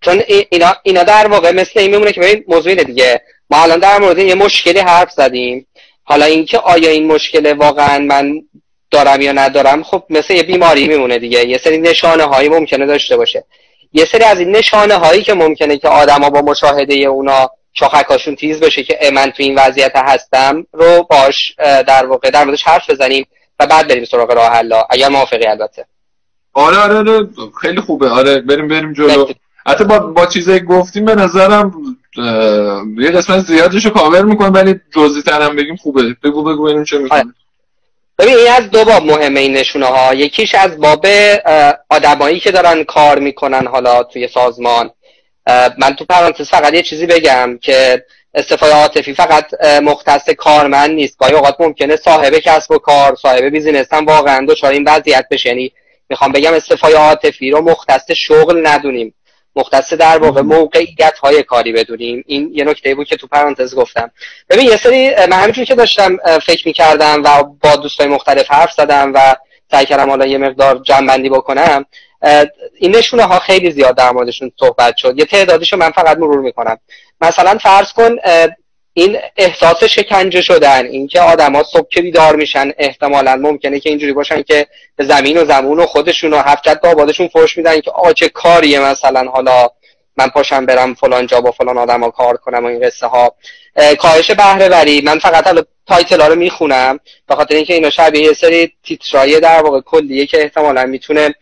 چون اینا اینا در واقع مثل این میمونه که ببین موضوع دیگه. ما الان در مورد یه مشکلی حرف زدیم. حالا اینکه آیا این مشکل واقعا من دارم یا ندارم خب مثل یه بیماری میمونه دیگه. یه سری نشانه هایی ممکنه داشته باشه. یه سری از این نشانه هایی که ممکنه که آدما با مشاهده اونا شاخکاشون تیز بشه که من تو این وضعیت هستم رو باش در واقع در موردش حرف بزنیم و بعد بریم سراغ راه حل. اگر موافقی البته. آره آره آره خیلی خوبه. آره بریم بریم جلو. حتی با, با چیزایی گفتیم به نظرم یه قسمت زیادش رو کاور می‌کنه ولی جزئی تر بگیم خوبه. بگو بگو ببینیم چه می‌کنه آره. ببین این از دو باب مهمه این نشونه ها یکیش از باب آدمایی که دارن کار می‌کنن حالا توی سازمان. من تو پرانتز فقط یه چیزی بگم که استفاده عاطفی فقط مختص کارمند نیست. گاهی اوقات ممکنه صاحب کسب و کار صاحب بیزینس هم واقعا دچار این وضعیت بشه. یعنی می‌خوام بگم استفاده عاطفی رو مختص شغل ندونیم. مختص در واقع موقعیت های کاری بدونیم. این یه نکته بود که تو پرانتز گفتم. ببین یه سری من همینجور که داشتم فکر می‌کردم و با دوستای مختلف حرف زدم و سعی کردم حالا یه مقدار جنبندی بکنم این نشونه ها خیلی زیاد در موردشون صحبت شد. یه تعدادیشو من فقط مرور می‌کنم. مثلا فرض کن این احساس شکنجه شدن اینکه آدما صبح که بیدار میشن احتمالا ممکنه که اینجوری باشن که به زمین و زمون و خودشون و هفت به آبادشون فرش میدن که آچه کاریه مثلا حالا من پاشم برم فلان جا با فلان آدما کار کنم و این قصه ها. کاهش بهره وری من فقط حالا تایتل ها رو می‌خونم به خاطر اینکه اینا شبیه یه سری تیترایی در واقع کلیه که احتمالا می‌تونه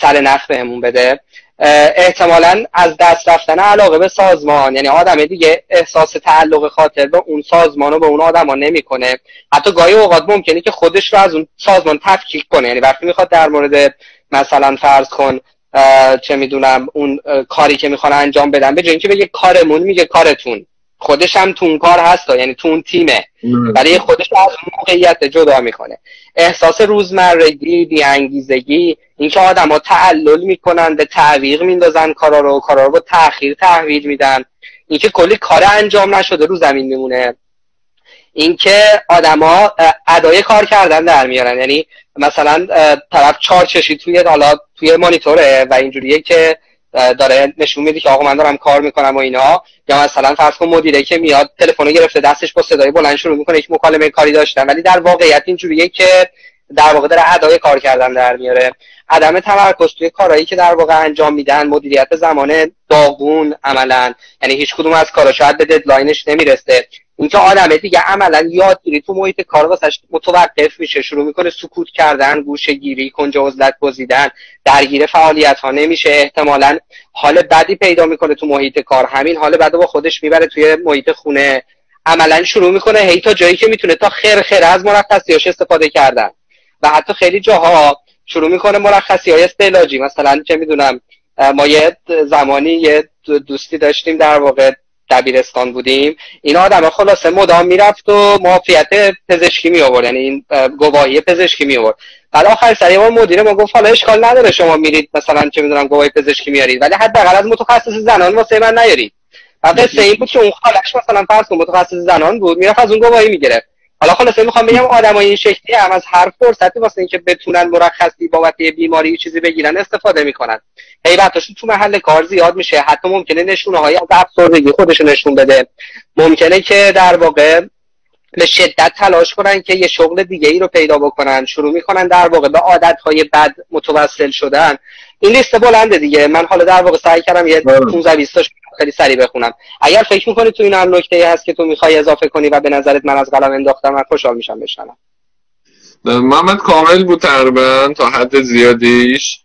سر نخ بهمون بده. احتمالا از دست رفتن علاقه به سازمان. یعنی آدم دیگه احساس تعلق خاطر به اون سازمان و به اون آدم ها نمی‌کنه. حتی گاهی اوقات ممکنه که خودش رو از اون سازمان تفکیک کنه. یعنی وقتی می‌خواد در مورد مثلا فرض کن چه می‌دونم اون کاری که می‌خوان انجام بدن به اینکه بگه کارمون میگه کارتون. خودش هم تو اون کار هست یعنی تو اون تیمه. برای خودش از موقعیت جدا می‌کنه. احساس روزمرگی بیانگیزگی اینکه ها تعلل می‌کنن به تعویق میندازن کارا رو کارا رو با تاخیر تحویل میدن. اینکه کلی کار انجام نشده رو زمین میمونه. اینکه آدما ادای کار کردن در میارن. یعنی مثلا طرف چهار چشی توی حالا توی مانیتوره و اینجوریه که داره نشون میده که آقا من دارم کار می‌کنم و اینا. یا مثلا فرض کن مدیره که میاد تلفن گرفته دستش با صدای بلند شروع می‌کنه یک مکالمه کاری داشتن. ولی در واقعیت اینجوریه که در واقع داره ادای کار کردن در میاره. عدم تمرکز توی کارهایی که در واقع انجام میدن مدیریت زمان داغون عملا. یعنی هیچ کدوم از کارا شاید به ددلاینش نمی‌رسه. اینکه آدم دیگه عملا یادگیری تو محیط کار واسش متوقف میشه شروع می‌کنه سکوت کردن گوشه گیری کنج عزلت گزیدن درگیر فعالیت ها نمیشه. احتمالا حال بدی پیدا می‌کنه تو محیط کار. همین حال بد با خودش می‌بره توی محیط خونه. عملا شروع می‌کنه هی تا جایی که می‌تونه تا خیر خیر از مرخصیاش استفاده کردن. و حتی خیلی جاها شروع می‌کنه مرخصی های استعلاجی. مثلا چه می‌دونم ما یه زمانی یه دوستی داشتیم در واقع دبیرستان بودیم. این آدم خلاصه مدام می‌رفت و معافیت پزشکی می آورد یعنی این گواهی پزشکی می آورد بعد آخر سری ما مدیر ما گفت حالا اشکال نداره شما میرید مثلا چه می‌دونم گواهی پزشکی میارید. ولی حداقل از متخصص زنان واسه من نیارید. و قصه این بود که اون خالش مثلا فرض متخصص زنان بود می‌رفت از اون گواهی می‌گرفت. حالا خلاصه می‌خوام بگم آدمای این شکلی هم از هر فرصتی واسه اینکه بتونن مرخصی بابت بیماری چیزی بگیرن استفاده می‌کنن. حیبتاشون تو محل کار زیاد میشه. حتی ممکنه نشونه های از افسردگی خودش نشون بده. ممکنه که در واقع به شدت تلاش کنن که یه شغل دیگه ای رو پیدا بکنن. شروع می‌کنن در واقع به عادت های بد متوسل شدن. این لیست بلنده دیگه. من حالا در واقع سعی کردم یه 15 20 خیلی سریع بخونم. اگر فکر می‌کنی تو این هم نکته هست که تو می‌خوای اضافه کنی و به نظرت من از قلم انداختم من خوشحال میشم بشنم محمد کامل بود تقریبا تا حد زیادیش.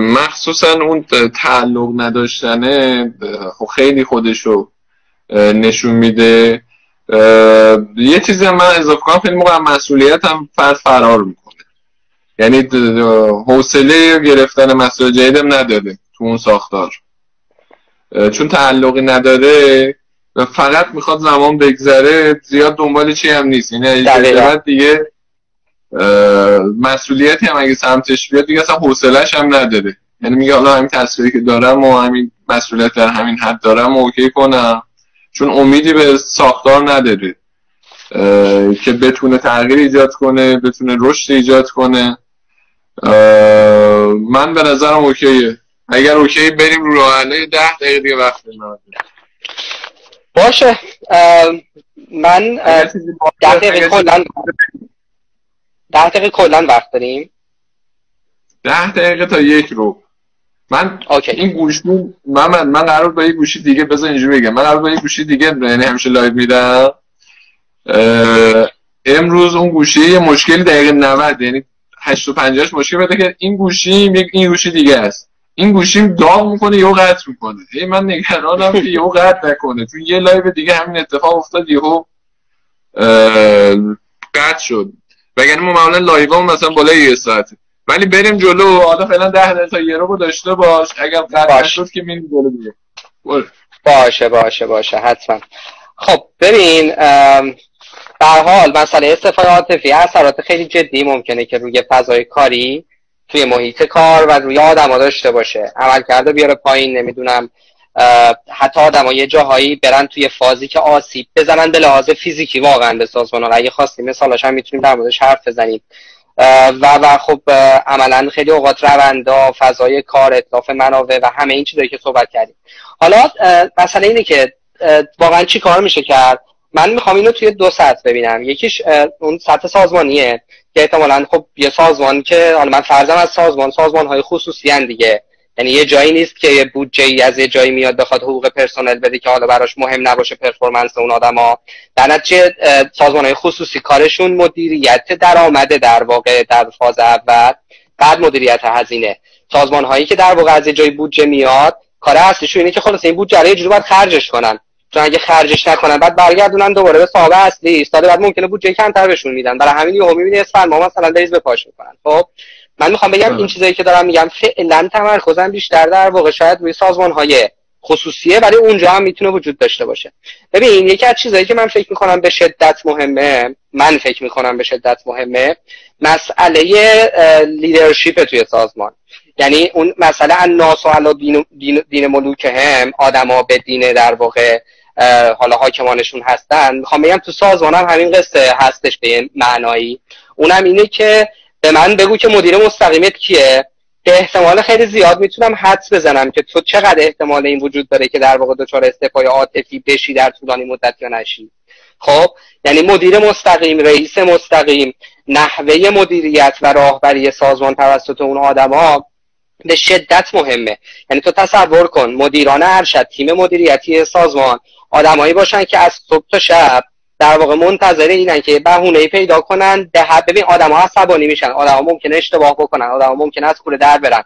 مخصوصا اون تعلق نداشتنه خب خیلی خودشو نشون میده. یه چیزی من اضافه کنم خیلی موقع مسئولیت هم فرد فرار می‌کنه. یعنی حوصله گرفتن مسئله جدیدم نداره تو اون ساختار. چون تعلقی نداره و فقط می‌خواد زمان بگذره زیاد دنبال چی هم نیست. یعنی دیگه مسئولیتی هم اگه سمتش بیاد دیگه اصلا حوصلش هم نداره. یعنی میگه حالا همین تصویری که دارم و همین مسئولیت در همین حد دارم و اوکی کنم. چون امیدی به ساختار نداره. که بتونه تغییر ایجاد کنه بتونه رشد ایجاد کنه. من به نظرم اوکیه. اگر اوکی بریم رو راه ده دقیقه دیگه وقت باشه. من ده دقیقه کلا ده دقیقه کلا وقت داریم. ده دقیقه تا یک رو. من okay. این گوشی من من, من قرار با یه گوشی دیگه بذار اینجوری بگم. من قرار با یه گوشی دیگه یعنی همیشه live میدم. امروز اون گوشی یه مشکلی دقیقه 90 یعنی 8 و 50 مشکل بده که این گوشی این گوشی دیگه است. این گوشیم داغ می‌کنه یهو قطع می‌کنه. هی من نگرانم که یهو قطع نکنه. چون یه live دیگه همین اتفاق افتاد یهو قطع شد. وگرنه ما معمولا live مثلا بالای یه ساعته. ولی بریم جلو. حالا فعلا ده دقیقه تا یه رو داشته باش. اگر قطع شد که میریم جلو دیگه. باشه باشه باشه. حتما. خب ببین به هر حال مسئله استعفای عاطفی اثرات خیلی جدی ممکنه که روی فضای کاری توی محیط کار و روی آدما داشته باشه. عملکردو بیاره پایین نمی‌دونم حتی آدم یه جاهایی برن توی فازی که آسیب بزنن به لحاظ فیزیکی واقعا به سازمان اگه خواستیم مثالش هم می‌تونیم در موردش حرف بزنیم. و و خب عملا خیلی اوقات روندا فضای کار اطلاف منابع و همه این چیزایی که صحبت کردیم. حالا مسئله اینه که واقعا چی کار میشه کرد؟ من می‌خوام اینو توی دو سطح ببینم. یکیش اون سطح سازمانیه که احتمالا خب یه سازمان که حالا من فرضم از سازمان سازمان های خصوصی دیگه. یعنی یه جایی نیست که یه بودجه ای از یه جایی میاد بخواد حقوق پرسنل بده که حالا براش مهم نباشه پرفورمنس اون آدما. در نتیجه سازمان های خصوصی کارشون مدیریت درآمده در واقع در فاز اول بعد مدیریت هزینه. سازمان هایی که در واقع از یه جایی بودجه میاد کار اصلیشون اینه که خلاص این بودجه رو یه جوری باید خرجش کنن. چون اگه خرجش نکنن بعد برگردونن دوباره به صاحب اصلی. سال بعد ممکنه بودجه کمتر بهشون میدن. برای همین یهو می‌بینی اسفند ما مثلا بریز به پاش می‌کنن. خب من می‌خوام بگم این چیزایی که دارم میگم فعلا تمرکزم بیشتر در واقع شاید روی سازمان های خصوصیه ولی اونجا هم می‌تونه وجود داشته باشه. ببین یکی از چیزایی که من فکر می‌کنم به شدت مهمه من فکر می‌کنم به شدت مهمه مسئله لیدرشپ توی سازمان. یعنی اون مسئله الناس و دین, دین, دین ملوک هم آدما به دین در واقع حالا حاکمانشون هستن. می‌خوام بگم تو سازمانم همین قصه هستش به معنایی. اونم اینه که به من بگو که مدیر مستقیمت کیه. به احتمال خیلی زیاد می‌تونم حدس بزنم که تو چقدر احتمال این وجود داره که در واقع دچار استفای عاطفی بشی در طولانی مدت یا نشی. خب یعنی مدیر مستقیم رئیس مستقیم نحوه مدیریت و راهبری سازمان توسط اون آدما به شدت مهمه. یعنی تو تصور کن مدیران ارشد تیم مدیریتی سازمان آدمایی باشن که از صبح تا شب در واقع منتظر اینن که بهونه پیدا کنن ده ببین آدم ها عصبانی میشن. آدم ها ممکنه اشتباه بکنن آدم ها ممکنه از کوره در برن.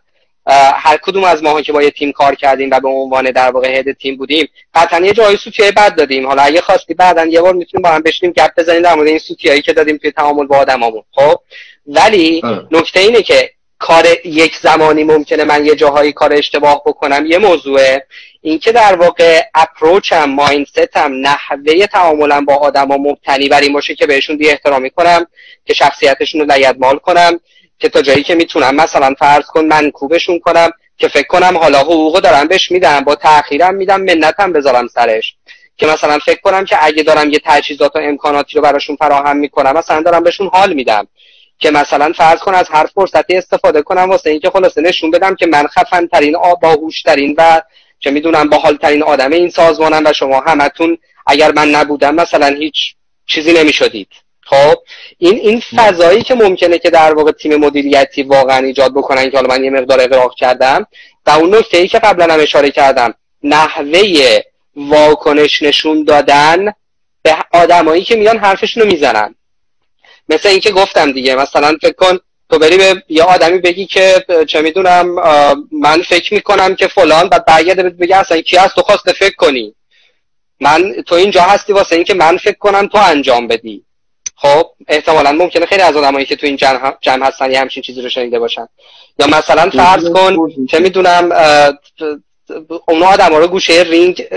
هر کدوم از ماها که با یه تیم کار کردیم و به عنوان در واقع هد تیم بودیم قطعا یه جایی سوتیای بد دادیم. حالا اگه خواستی بعدا یه بار می‌تونیم با هم بشینیم گپ بزنیم در مورد این سوتیایی که دادیم توی تعامل با آدمامون. خب؟ ولی نکته اینه که کار یک زمانی ممکنه من یه جاهایی کار اشتباه بکنم. یه موضوعه. اینکه در واقع اپروچم مایندستم نحوه تعاملم با آدما مبتنی بر این باشه که بهشون بی احترامی کنم که شخصیتشون رو مال کنم که تا جایی که می‌تونم مثلا فرض کن من کوبشون کنم که فکر کنم حالا حقوق دارم بهش میدم با تاخیرم میدم منتم بذارم سرش. که مثلا فکر کنم که اگه دارم یه تجهیزات و امکاناتی رو براشون فراهم می‌کنم مثلا دارم بهشون حال میدم. که مثلا فرض کن از هر فرصتی استفاده کنم واسه اینکه خلاصه نشون بدم که من خفن ترین باهوش ترین و که می‌دونم باحال ترین آدم این سازمانم و شما همتون اگر من نبودم مثلا هیچ چیزی نمی‌شدید. خب این این فضایی که ممکنه که در واقع تیم مدیریتی واقعا ایجاد بکنن که حالا من یه مقدار اقراق کردم و اون نکته ای که قبلا هم اشاره کردم نحوه واکنش نشون دادن به آدمایی که میان حرفشون رو می‌زنن. مثل اینکه گفتم دیگه مثلا فکر کن تو بری به یه آدمی بگی که چه می‌دونم من فکر می‌کنم که فلان بعد برگرده بگه اصلا کی هست تو خواسته فکر کنی. من تو اینجا هستی واسه اینکه من فکر کنم تو انجام بدی. خب احتمالا ممکنه خیلی از آدمایی که تو این جمع, جمع هستن یه همچین چیزی رو شنیده باشن. یا مثلا فرض کن چه می‌دونم اون آدم رو گوشه رینگ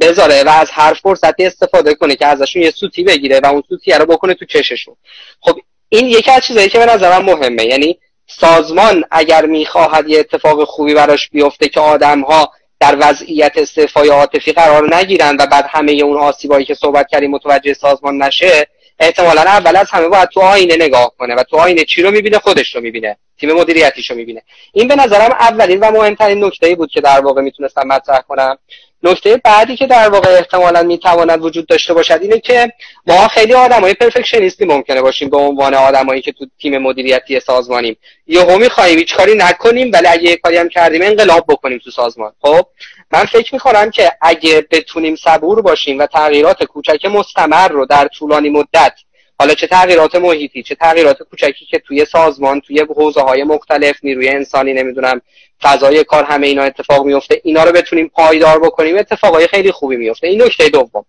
بذاره و از هر فرصتی استفاده کنه که ازشون یه سوتی بگیره و اون سوتی رو بکنه تو چششون. خب این یکی از چیزایی که به نظرم مهمه. یعنی سازمان اگر می‌خواهد یه اتفاق خوبی براش بیفته که آدم ها در وضعیت استعفای عاطفی قرار نگیرن و بعد همه اون آسیبایی که صحبت کردیم متوجه سازمان نشه احتمالا اول از همه باید تو آینه نگاه کنه و تو آینه چی رو می‌بینه؟ خودش رو می‌بینه. تیم مدیریتیش رو می‌بینه. این به نظرم اولین و مهمترین نکته بود که در واقع می‌تونستم مطرح کنم. نکته بعدی که در واقع احتمالا می‌تواند وجود داشته باشد اینه که ما خیلی آدمای پرفکشنیستی ممکنه باشیم به عنوان آدمایی که تو تیم مدیریتی سازمانیم. یهو می‌خوایم هیچ کاری نکنیم ولی اگه یه کاری هم کردیم انقلاب بکنیم تو سازمان. خب؟ من فکر می‌کنم که اگه بتونیم صبور باشیم و تغییرات کوچک مستمر رو در طولانی مدت حالا چه تغییرات محیطی چه تغییرات کوچکی که توی سازمان توی حوزه های مختلف نیروی انسانی نمی‌دونم فضای کار همه اینا اتفاق میفته اینا رو بتونیم پایدار بکنیم اتفاقای خیلی خوبی میفته این نکته دوم.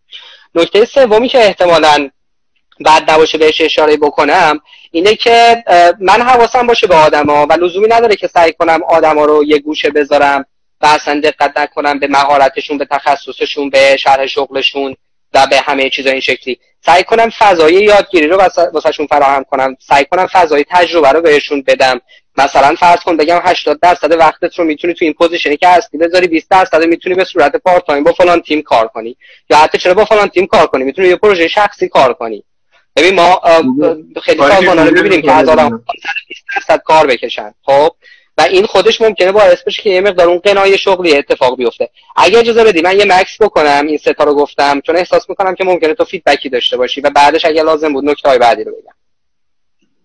نکته سومی که احتمالا بد نباشه بهش اشاره بکنم اینه که من حواسم باشه به آدما و لزومی نداره که سعی کنم آدما رو یه گوشه بذارم و اصلا دقت نکنم به مهارتشون به تخصصشون به شرح شغلشون و به همه چیزا این شکلی. سعی کنم فضای یادگیری رو واسهشون فراهم کنم. سعی کنم فضای تجربه رو بهشون بدم. مثلا فرض کن بگم 80 درصد وقتت رو می‌تونی تو این position ی که هستی بذاری 20 درصد می‌تونی به صورت part time با فلان تیم کار کنی. یا حتی چرا با فلان تیم کار کنی؟ می‌تونی یه پروژه شخصی کار کنی. ببین ما خیلی سازمانا رو می‌بینیم که از آدم 20 درصد کار بکشن. خب؟ و این خودش ممکنه باعث بشه که یه مقدار اون غنای شغلی اتفاق بیفته. اگه اجازه بدی من یه مکث بکنم این سه تا رو گفتم چون احساس می‌کنم که ممکنه تو feedback ی داشته باشی و بعدش اگه لازم بود نکته های بعدی رو بگم.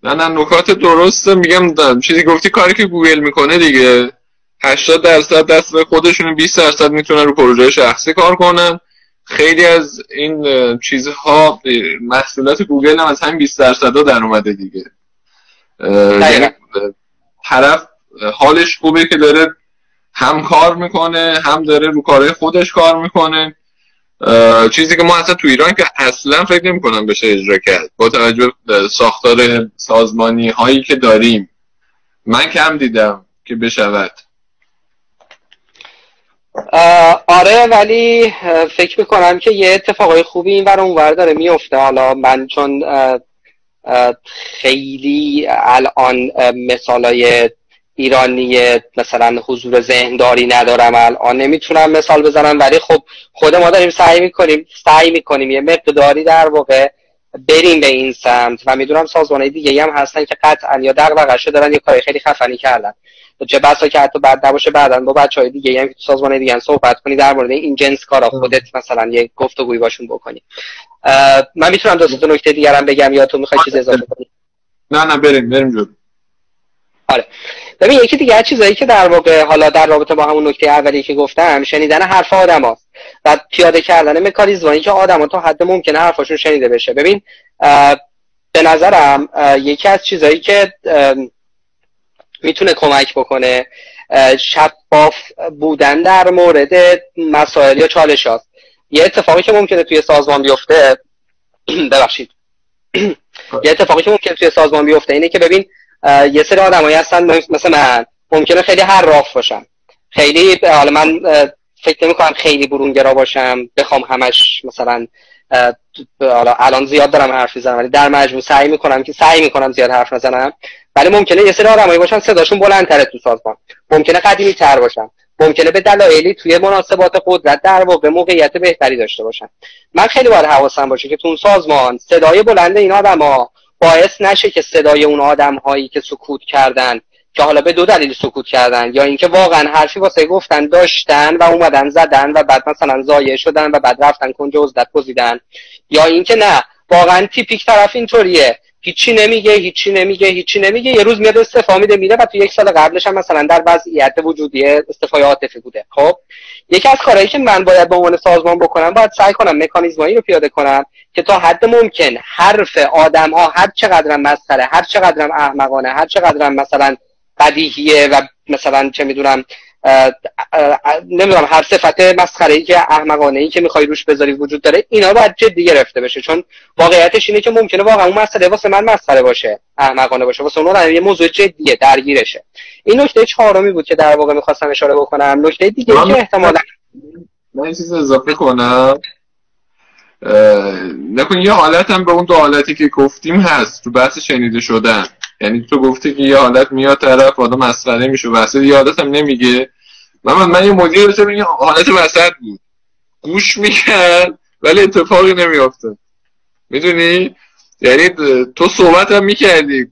نه نه نکات درسته میگم دارم. چیزی گفتی کاری که گوگل می‌کنه دیگه. 80 درصد دست به خودشون 20 درصد می‌تونن رو پروژه شخصی کار کنن خیلی از این چیزها محصولات گوگل هم از همین 20 درصد ها در اومده دیگه. یعنی طرف حالش خوبه که داره هم کار می‌کنه هم داره رو کارهای خودش کار می‌کنه. چیزی که ما اصلا تو ایران که اصلا فکر نمی کنم بشه اجرا کرد. با توجه ساختار سازمانی هایی که داریم من کم دیدم که بشود. آره ولی فکر می‌کنم که یه اتفاقای خوبی این ور اونور داره میفته حالا من چون خیلی الان مثالای ایرانی مثلا حضور ذهنداری ندارم الان. نمی‌تونم مثال بزنم ولی خب خود ما داریم سعی می‌کنیم سعی می‌کنیم یه مقداری در واقع بریم به این سمت و می‌دونم سازمان دیگه هم هستن که قطعا یا دغدغه‌شو دارن یه کاری خیلی خفنی کردن. چه بسا که حتی بعد نباشه بعدا با بچه های دیگه هم که سازمان دیگه هم صحبت کنی در مورد این جنس کارا خودت مثلا یه گفتگوی باشون بکنی. من می‌تونم دو تا نکته دیگر هم بگم یا تو می‌خوای چیز اضافه کنی؟ نه نه بریم بریم جلو. آره. ببین یکی دیگه چیزایی که در واقع حالا در رابطه با همون نکته اولی که گفتم شنیدن حرف آدم هاست و پیاده کردن مکانیزمایی که آدم ها تا حد ممکنه حرفاشون شنیده بشه. ببین به نظرم یکی از چیزایی که می‌تونه کمک بکنه شفاف بودن در مورد مسائل یا چالش هاست یه اتفاقی که ممکنه توی سازمان بیفته ببخشید. یه اتفاقی که ممکنه توی سازمان بیفته اینه که ببین یه سری آدمایی هستن مثل من. ممکنه خیلی هر راف باشم خیلی حالا من فکر نمی کنم خیلی برونگرا باشم بخوام همش مثلا حالا الان زیاد دارم حرف می‌زنم ولی در مجموع سعی می‌کنم که سعی می‌کنم زیاد حرف نزنم. ولی ممکنه یه سری آدمایی باشن صداشون بلندتره تو سازمان. ممکنه قدیمی تر باشن. ممکنه به دلایلی توی مناسبات قدرت در واقع موقعیت بهتری داشته باشن. من خیلی باید حواسم باشه که تو سازمان صدای بلند این آدما باعث نشه که صدای اون آدم هایی که سکوت کردن که حالا به دو دلیل سکوت کردن. یا اینکه واقعا حرفی واسه گفتن داشتن و اومدن زدن و بعد مثلا زایه شدن و بعد رفتن کنج عزلت گزیدن یا اینکه نه واقعا تیپیک طرف اینطوریه. هیچی نمیگه هیچی نمیگه هیچی نمیگه. یه روز میاد استفا میده میره و تو یک سال قبلش هم مثلا در وضعیت وجودی استفای عاطفی بوده. خب یکی از کارهایی که من باید به عنوان سازمان بکنم باید سعی کنم مکانیزمایی رو پیاده کنم که تا حد ممکن حرف آدم ها هر چقدرم مسخره هر چقدرم احمقانه هر چقدرم مثلا بدیهیه و مثلا چه می‌دونم نمی‌دونم هر صفت مسخره ای که احمقانه ای که می‌خوای روش بذاری وجود داره اینا باید جدی گرفته بشه. چون واقعیتش اینه که ممکنه واقعا اون مسئله واسه من مسخره باشه احمقانه باشه. واسه اون یه موضوع جدیه درگیرشه. این نکته چهارمی بود که در واقع می‌خواستم اشاره بکنم. نکته دیگه که احتمالا من این چیز اضافه کنم. نکن یه حالت هم به اون دو حالتی که گفتیم هست تو بحث شنیده شدن. یعنی تو گفتی که یه حالت میاد طرف آدم مسخره میشه. وسط یه حالت هم نمیگه. من من یه مدیر داشتم یه حالت وسط بود. گوش می‌کرد ولی اتفاقی نمیافته می‌دونی؟ یعنی تو صحبت هم می‌کردی.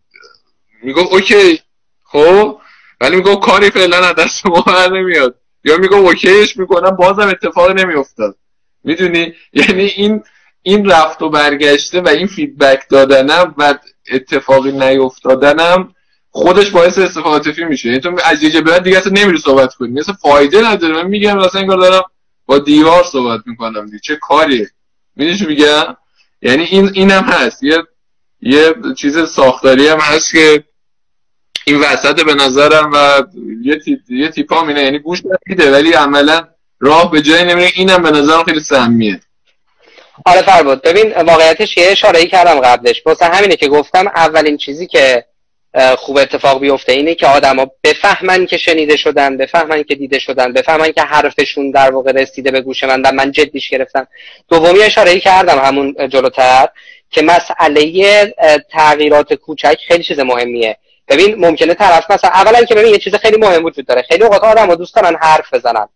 می‌گفت اوکی خب؟ ولی می‌گفت کاری فعلا از دست ما بر نمیاد. یا می‌گفت اوکیش می‌کنم بازم اتفاقی نمیافتاد. می‌دونی؟ یعنی این این رفت و برگشته و این فیدبک دادنم و اتفاقی نیفتادنم خودش باعث استفاده میشه. یعنی تو از یه بعد دیگه اصلا نمیری صحبت کنی. مثل فایده نداره. من میگم مثلا انگار دارم با دیوار صحبت می‌کنم دیگه. چه کاری می‌دونی میگم؟ یعنی این اینم هست. یه یه چیز ساختاری هم هست که این وسط به نظرم و یه, تیپ، یه تیپا یعنی گوش میده ولی عملا راه به جایی نمیره. اینم به نظرم خیلی سمیه آره فربود ببین واقعیتش یه اشاره کردم قبلش. واسه همینه که گفتم اولین چیزی که خوب اتفاق بیفته اینه که آدما بفهمن که شنیده شدن بفهمن که دیده شدن بفهمن که حرفشون در واقع رسیده به گوش من من جدیش گرفتم. دومی اشاره کردم همون جلوتر که مسئله تغییرات کوچک خیلی چیز مهمیه. ببین ممکنه طرف مثلا اولا که ببین یه چیز خیلی مهم وجود داره. خیلی اوقات آدم دوست دارن حرف بزنن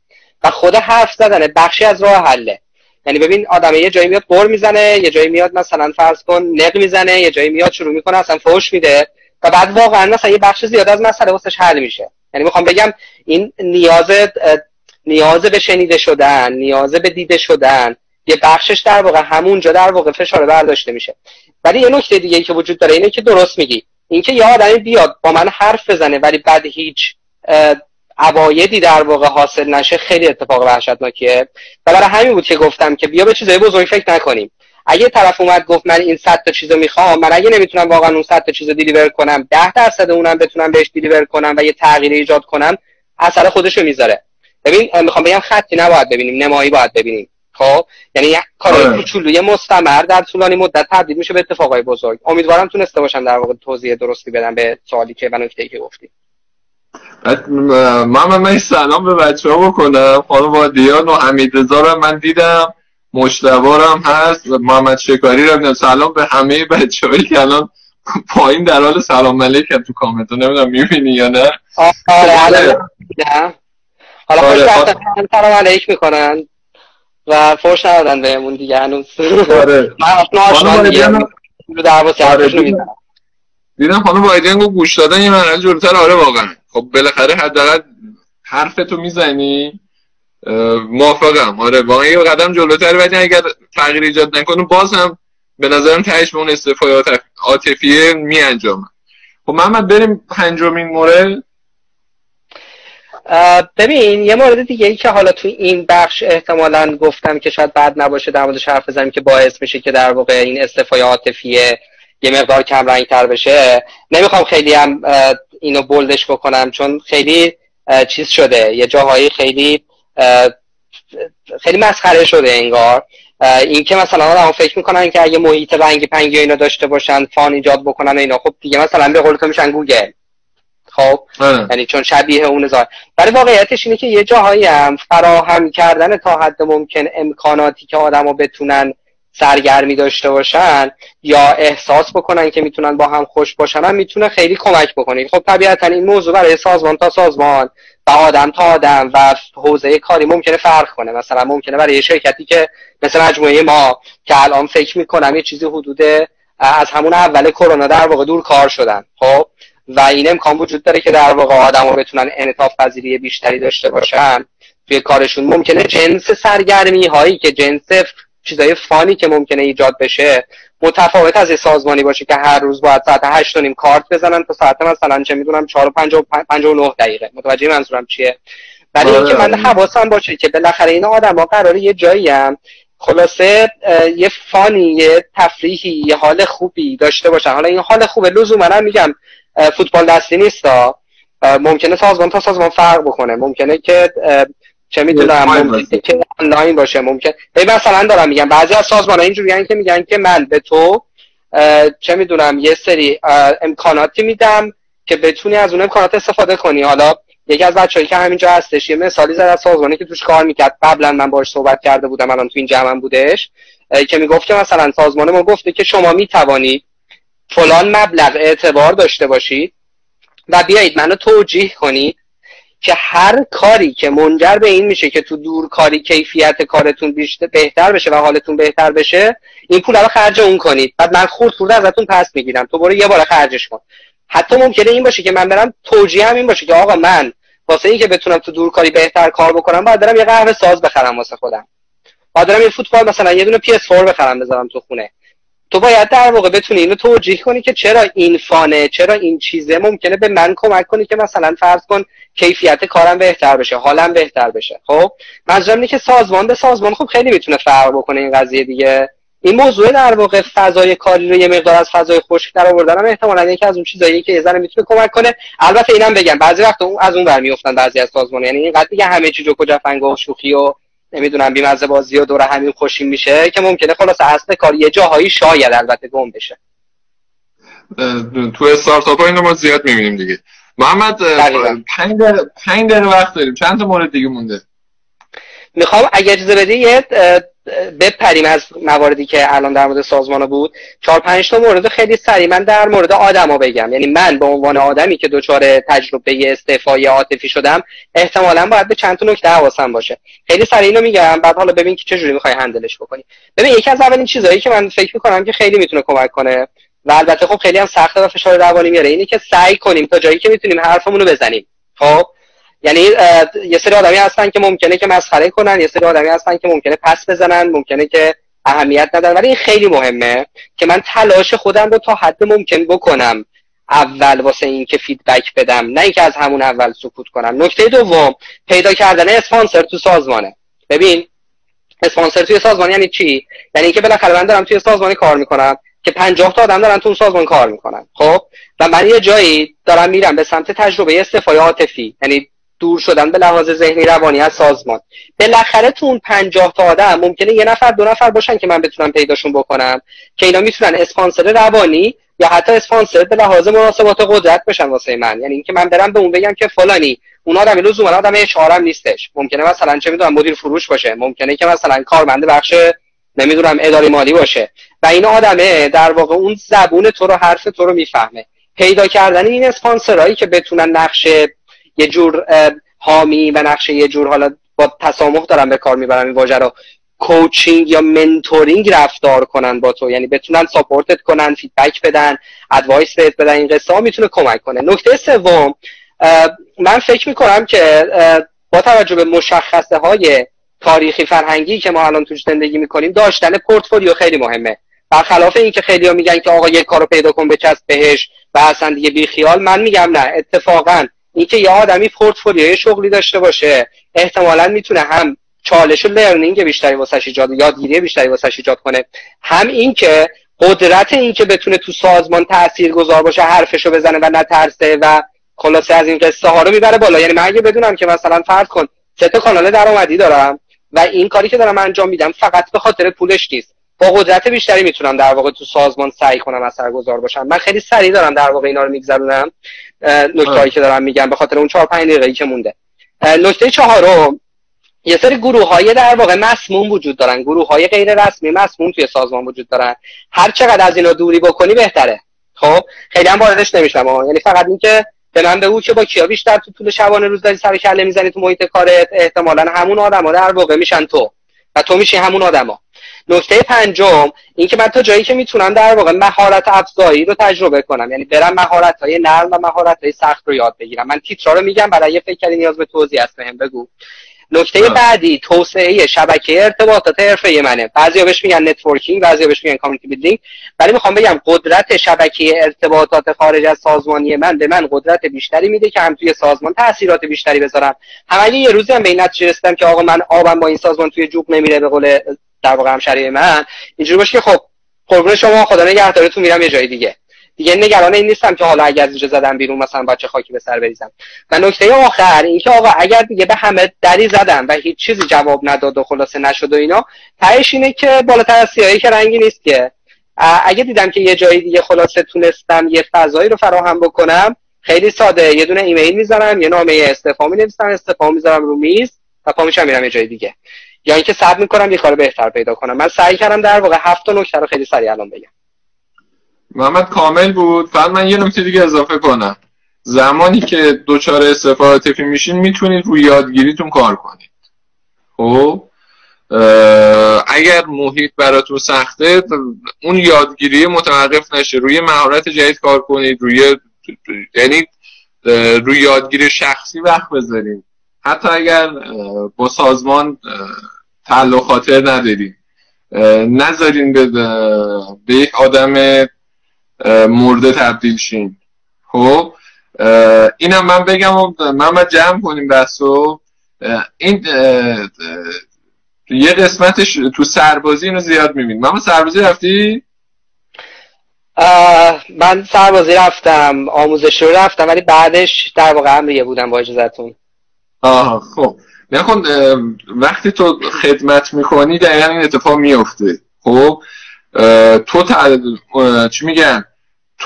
و خود حرف زدن بخشی از راه حله. یعنی ببین آدم یه جایی میاد قر می‌زنه یه جایی میاد مثلا فرض کن نق می‌زنه یه جایی میاد شروع می‌کنه اصلا فوش میده و بعد واقعا مثلا یه بخش زیاد از مسئله واسش حل میشه. یعنی می‌خوام بگم این نیاز نیاز به شنیده شدن نیاز به دیده شدن یه بخشش در واقع همونجا در واقع فشار برداشته میشه. ولی یه نکته دیگه که وجود داره اینه که درست میگی. اینکه یه آدمی بیاد با من حرف بزنه ولی بعد هیچ عوایدی در واقع حاصل نشه خیلی اتفاق وحشتناکیه. و برای همین بود که گفتم که بیا به چیزای بزرگ فکر نکنیم. اگه طرف اومد گفت من این صد تا چیزو می‌خوام من اگه نمی‌تونم واقعا اون صد تا چیزو دیلیور کنم ده درصد اونم بتونم بهش دیلیور کنم و یه تغییر ایجاد کنم اثر خودشو می‌ذاره. ببین می‌خوام بگم خطی نباید ببینیم نمایی باید ببینیم. خب؟ یعنی کار آره. کوچولوی مستمر در طولانی مدت تبدیل میشه به اتفاقای بزرگ. امیدوارم تونسته باشم در واقع توضیح درستی بدم به سوالی که و نکته که گفتی. من من سلام به بچه ها بکنم. خانم وادیان و حمید رضا من دیدم. مشتبارم هست. محمد شکاری رو سلام به همه بچه هایی که الان پایین در حال سلام علیکم تو کامنت نمی‌دونم می‌بینی یا نه. آره حالا خوش آره، سلام علیک می‌کنن. و فرش ندادن بهمون دیگه هنوز. آره. من دیدم. خانم وایدین گفت گوش دادن یه مرحله جلوتر آره واقعا. خب بالاخره حداقل حرفتو می‌زنی؟ موافقم. آره واقعا یه قدم جلوتر ولی اگر تغییر ایجاد نکنه باز هم به نظرم تهش به اون استفای عاطفیه می انجامه خب محمد بریم پنجمین مورد. ببین یه مورد دیگه ای که حالا تو این بخش احتمالا گفتم که شاید بد نباشه در موردش حرف بزنیم که باعث میشه که در واقع این استفای عاطفیه یه مقدار کم رنگ تر بشه. نمی‌خوام خیلی هم اینو بولدش بکنم چون خیلی چیز شده. یه جاهایی خیلی خیلی مسخره شده انگار. این که مثلا آدم فکر می‌کنن که اگه محیط رنگی پنگی اینا داشته باشن فان ایجاد بکنن اینا خب دیگه مثلا به قول تو میشن گوگل. خب؟ آره. یعنی چون شبیه اون زار ولی واقعیتش اینه که یه جاهایی هم فراهم کردن تا حد ممکن امکاناتی که آدما بتونن سرگرمی داشته باشن یا احساس بکنن که می‌تونن با هم خوش باشن هم می‌تونه خیلی کمک بکنه. خب طبیعتا این موضوع برای سازمان تا سازمان و آدم تا آدم و حوزه کاری ممکنه فرق کنه. مثلا ممکنه برای شرکتی که مثل مجموعه ما که الان فکر می‌کنم یه چیزی حدود از همون اول کرونا در واقع دور کار شدن. خب؟ و این امکان وجود داره که در واقع آدم بتونن انعطاف پذیری بیشتری داشته باشن. توی کارشون ممکنه جنس سرگرمی هایی که جنس چیزای فانی که ممکنه ایجاد بشه متفاوت از سازمانی باشه که هر روز باید ساعت هشت نیم کارت بزنن تا ساعت مثلا چه می‌دونم چهار و پنج و نه دقیقه. متوجه منظورم چیه؟ ولی اینکه من آره. حواسم باشه که بالاخره این آدم ها قراره یه جایی هم خلاصه یه فانی یه تفریحی یه حال خوبی داشته باشن. حالا این حال خوبه لزوما من میگم فوتبال دستی نیستا ممکنه سازمان تا سازمان فرق بکنه. ممکنه که چه می‌دونم ممکنه که آنلاین باشه ممکن. مثلا دارم میگم. بعضی از سازمان ها اینجوری که میگن که من به تو چه می‌دونم یه سری امکاناتی میدم که بتونی از اون امکانات استفاده کنی. حالا یکی از بچه‌ای که همینجا هستش یه مثالی زد از سازمانی که توش کار می‌کرد. قبلا من باش صحبت کرده بودم الان تو این جمعم بودش. که می‌گفت که مثلا سازمان ما گفته که شما می‌توانید فلان مبلغ اعتبار داشته باشید و بیایید منو توجیه کنید که هر کاری که منجر به این میشه که تو دور کاری کیفیت کارتون بیشتر بهتر بشه و حالتون بهتر بشه این پول رو خرج اون کنید. بعد من خورد خورد ازتون پس می‌گیرم. تو برو یه بار خرجش کن. حتی ممکنه این باشه که من برم توجیه هم این باشه که آقا من واسه اینکه بتونم تو دور کاری بهتر کار بکنم باید برم یه قهوه ساز بخرم واسه خودم. باید برم یه فوتبال مثلا یه دونه PS4 بخرم بذارم تو خونه. تو باید در واقع بتونی اینو توجیه کنی که چرا این فانه چرا این چیزه. ممکنه به من کمک کنی که مثلا فرض کن کیفیت کارم بهتر بشه حالم بهتر بشه. خب؟ منظورم اینه که سازمان به سازمان خب خیلی می‌تونه فرق بکنه این قضیه دیگه. این موضوع در واقع فضای کاری رو یه مقدار از فضای خشک در آوردن هم احتمالاً یکی از اون چیزایی که یه ذره می‌تونه کمک کنه. البته اینم بگم بعضی وقت اون از اون برمیافتن بعضی از سازمان. یعنی اینقدر دیگه همه چی جو کجا و شوخی و نمی‌دونم بیمزه بازی و دور همین خوشی میشه که ممکنه خلاص اصل کار یه جاهایی شاید البته گم بشه. تو استارتاپ ها اینو ما زیاد می‌بینیم دیگه. محمد پنج دقیقه وقت داریم. چند تا مورد دیگه مونده؟ می‌خوام اگه اجازه بدی یه بپریم از مواردی که الان در مورد سازمان بود. چهار پنج تا مورد خیلی سریع من در مورد آدما بگم. یعنی من به عنوان آدمی که دچار تجربه استعفای عاطفی شدم احتمالا باید به چند تا نکته حواسم باشه. خیلی سریع اینو میگم بعد حالا ببین که چجوری می‌خوای هندلش بکنی. ببین یکی از اولین چیزهایی که من فکر می‌کنم که خیلی می‌تونه کمک کنه و البته خب خیلی هم سخته و فشار روانی میاره اینه که سعی کنیم تا جایی که می‌تونیم حرفمون رو بزنیم. خب؟ یعنی یه سری آدمی هستن که ممکنه که مسخره کنن یه سری آدمی هستن که ممکنه پس بزنن ممکنه که اهمیت ندن. ولی این خیلی مهمه که من تلاش خودم رو تا حد ممکن بکنم اول واسه این که فیدبک بدم نه اینکه از همون اول سکوت کنم. نکته دوم پیدا کردن اسپانسر تو سازمانه. ببین اسپانسر توی سازمان یعنی چی؟ یعنی اینکه بالاخره من دارم توی سازمانی کار می‌کنم که 50 تا آدم دارن تو اون سازمان کار می‌کنن. خب؟ و من یه جایی دارم میرم به سمت تجربه استفای عاطفی. یعنی دور شدن به لحاظ ذهنی روانی از سازمان. بالاخره تو اون 50 تا آدم ممکنه یه نفر دو نفر باشن که من بتونم پیداشون بکنم که اینا می‌تونن اسپانسر روانی یا حتی اسپانسر به لحاظ مناسبات قدرت بشن واسه من. یعنی اینکه من برم به اون بگم که فلانی اون آدم لزوما آدم اشارم نیستش. ممکنه مثلا چه می‌دونم مدیر فروش باشه. ممکنه که مثلا کارمند بخش نمی‌دونم اداری مالی باشه. و این آدمه در واقع اون زبون تو رو حرف تو رو می‌فهمه. پیدا کردن این اسپانسرایی که بتونن نقش یه جور حامی و نقش یه جور حالا با تسامح دارم به کار می‌برم این واژه رو. coaching یا mentoring رفتار کنن با تو. یعنی بتونن support ت کنن feedback بدن advice بهت بدن این قصه ها می‌تونه کمک کنه. نکته سوم من فکر می‌کنم که با توجه به مشخصه های تاریخی فرهنگی که ما الان توش زندگی می‌کنیم داشتن پورتفولیو خیلی مهمه. برخلاف اینکه خیلی ها میگن که آقا یک کارو پیدا کن بچسب بهش و اصلا دیگه بی خیال من میگم نه. اتفاقا اینکه یه آدمی پورتفولیوی شغلی داشته باشه احتمالا می‌تونه هم چالش لرنینگ بیشتری واسش ایجاد یادگیری بیشتری واسش ایجاد کنه هم اینکه قدرت اینکه بتونه تو سازمان تأثیر گذار باشه حرفشو بزنه و نترسه و خلاصه از این قصه ها رو می‌بره بالا. یعنی من اگه بدونم که مثلا فرض کن سه تا کانال درآمدی دارم و این کاری که دارم انجام میدم فقط به خاطر پولش نیست. با قدرت بیشتری می‌تونم در واقع تو سازمان سعی کنم اثرگذار باشم. من خیلی سریع دارم در واقع اینا رو میگذرونم. نکتهایی که دارم میگم به خاطر اون چهار پنج دقیقه که مونده. نکته چهارم یه سری گروه های در واقع مسموم وجود دارن. گروه های غیر رسمی مسموم توی سازمان وجود دارن. هر چقدر از اینا دوری بکنی بهتره. خب؟ خیلی هم واردش نمیشم. یعنی فقط اینکه به من بگو که با کیا بیشتر تو طول شبانه روز داری سر کله می‌زنی تو محیط کارت. احتمالا همون آدما در واقع میشن تو. و تو میشی همون آدما. نکته پنجم اینکه من تا جایی که می‌تونم در واقع مهارت افزایی رو تجربه کنم. یعنی برم مهارت های نرم و مهارت های سخت رو یاد بگیرم. من تیترا رو میگم برای یه فکری نیاز به توضیح هست بهم بگو. نکته بعدی توسعه شبکه ارتباطات حرفه‌ای منه. بعضیا بهش میگن networking بعضیا بهش میگن community building ولی می‌خوام بگم قدرت شبکه ارتباطات خارج از سازمانی من به من قدرت بیشتری میده که هم توی سازمان تاثیرات بیشتری بذارم. هم اگه یه روزی هم به این نتیجه رسیدم که آقا من آبم با این سازمان توی جوب نمیره به قول در واقع همشری من. اینجوری باشه که خب قربون شما خدا نگهدارتون میرم یه جای دیگه. دیگه نگران این نیستم که حالا اگر از اینجا زدم بیرون مثلا بچه خاکی به سر بریزم. و نکته آخر اینکه آقا اگر دیگه به همه دری زدم و هیچ چیزی جواب نداد و خلاصه نشد و اینا تهش اینه که بالاتر از سیاهی که رنگی نیست که. اگه دیدم که یه جایی دیگه خلاصه تونستم یه فضایی رو فراهم بکنم خیلی ساده. یه دونه ایمیل می‌زنم یه نامه استعفا نویسم استعفا می‌ذارم رو میز و پا میشم میرم یه جای دیگه. یا اینکه صبر می‌کنم یه کار بهتر پیدا کنم. من سعی کردم در واقع هفت نکته رو خیلی سریع الان بگم. محمد کامل بود. فقط من یه نکته دیگه اضافه کنم. زمانی که دوچار استفاده عاطفی میشین می‌تونید روی یادگیریتون کار کنید. خب؟ اگر محیط براتون سخته اون یادگیری متوقف نشه. روی مهارت جدید کار کنید. روی یعنی روی یادگیری شخصی وقت بذارید. حتی اگر با سازمان تعلق خاطر ندارید. نذارین به, به یک آدم مرده تبدیل شین خب اینم من بگم و من جمع کنیم بحثو این یه قسمتش تو سربازی اینو زیاد می‌بینی من سربازی رفتی؟ من سربازی رفتم آموزش رو رفتم ولی بعدش در واقع امریه بودم با اجازتون آها خب. نکن وقتی تو خدمت می‌کنی دقیقا این اتفاق میفته خب تو چی میگن؟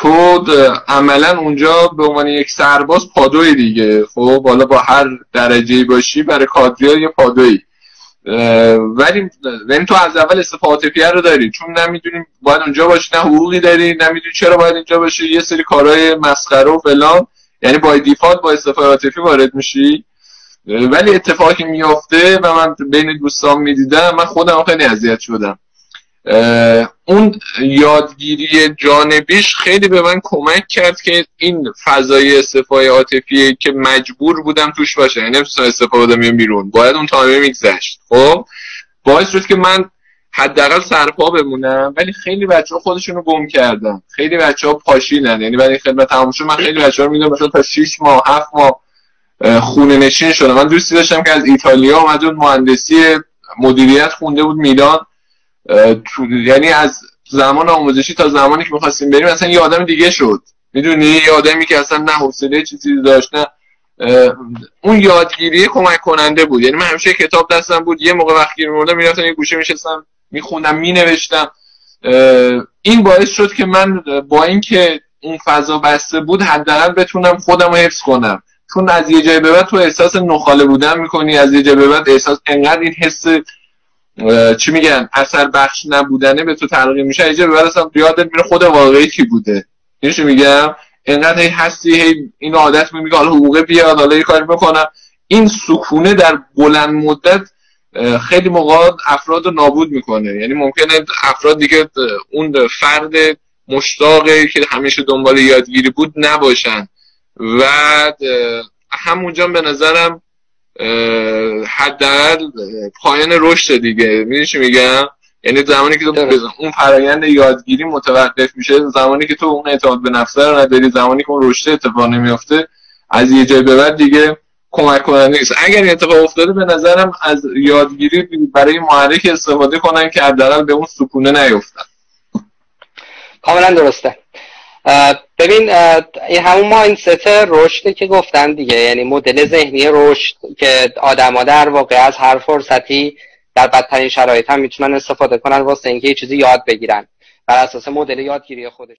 تو عملا اونجا به عنوان یک سرباز پادوی دیگه. خب حالا با هر درجه باشی برای کادری یه پادوی. ولی یعنی تو از اول استفاده رو داری. چون نمی‌دونیم باید اونجا باشی نه حقوقی داری نمی‌دونی چرا باید اینجا باشی. یه سری کارهای مسخره و فلان. یعنی با دیفالت با استفاده عاطفی وارد میشی. ولی اتفاقی میافته و من بین دوستان می‌دیدم. من خودم خیلی اذیت شدم. اون یادگیری جانبیش خیلی به من کمک کرد که این فضای استفای عاطفی که مجبور بودم توش باشه. یعنی نمی‌تونم استفاده میام بیرون. باید اون تایمه میگذشت. خب؟ باعث شد که من حداقل سرپا بمونم ولی خیلی بچه ها خودشون رو گم کردن. خیلی بچه ها پاشیدن. یعنی برای خدمت تمام شد من خیلی بچه ها می‌دونم تا 6 ماه 7 ماه خونه نشین شدم. من دوستی داشتم که از ایتالیا اومد مهندسی مدیریت خونده بود میلان. یعنی از زمان آموزشی تا زمانی که می‌خواستیم بریم اصلا یه آدم دیگه شد. می‌دونی؟ یه آدمی که اصلا نه حوصله چیزی داشت نه اون یادگیری کمک کننده بود. یعنی من همیشه کتاب دستم بود یه موقع وقتی میموندم می‌رفتم یه گوشه میشستم میخوندم مینوشتم. این باعث شد که من با اینکه اون فضا بسته بود حداقل بتونم خودم رو حفظ کنم. چون از یه جای به بعد تو احساس نخاله بودن می‌کنی از یه جای به بعد احساس انقدر این حس چی میگن؟ اثر بخش نبودنه به تو تلقی میشه. اینجا به اصلا یادت میره خود واقعی کی بوده؟ اینشو میگم؟ انقدر هی هستی هی این عادت میگه حالا حقوقه بیاد حالا یه کاری می‌کنم این سکونه در بلند مدت خیلی موقع افراد رو نابود می‌کنه. یعنی ممکنه افراد دیگه اون فرد مشتاقه که همیشه دنبال یادگیری بود نباشن. و همونجا به نظرم حداقل پایان رشد دیگه. می‌دونی چی میگم؟ یعنی زمانی که تو اون فرایند یادگیری متوقف میشه زمانی که تو اون اعتماد به نفس رو نداری زمانی که اون رشد اتفاق نمیافته از یه جای به بعد دیگه کمک کننده نیست. اگر این اتفاق افتاده به نظرم از یادگیری برای محرک استفاده کنن که حداقل به اون سکونه نیفتن. کاملا درسته. ببین این همون ماینست رشد که گفتن دیگه. یعنی مدل ذهنی رشد که آدما در واقع از هر فرصتی در بدترین شرایط هم می‌تونن استفاده کنن واسه اینکه یه چیزی یاد بگیرن. بر اساس مدل یادگیری خودش.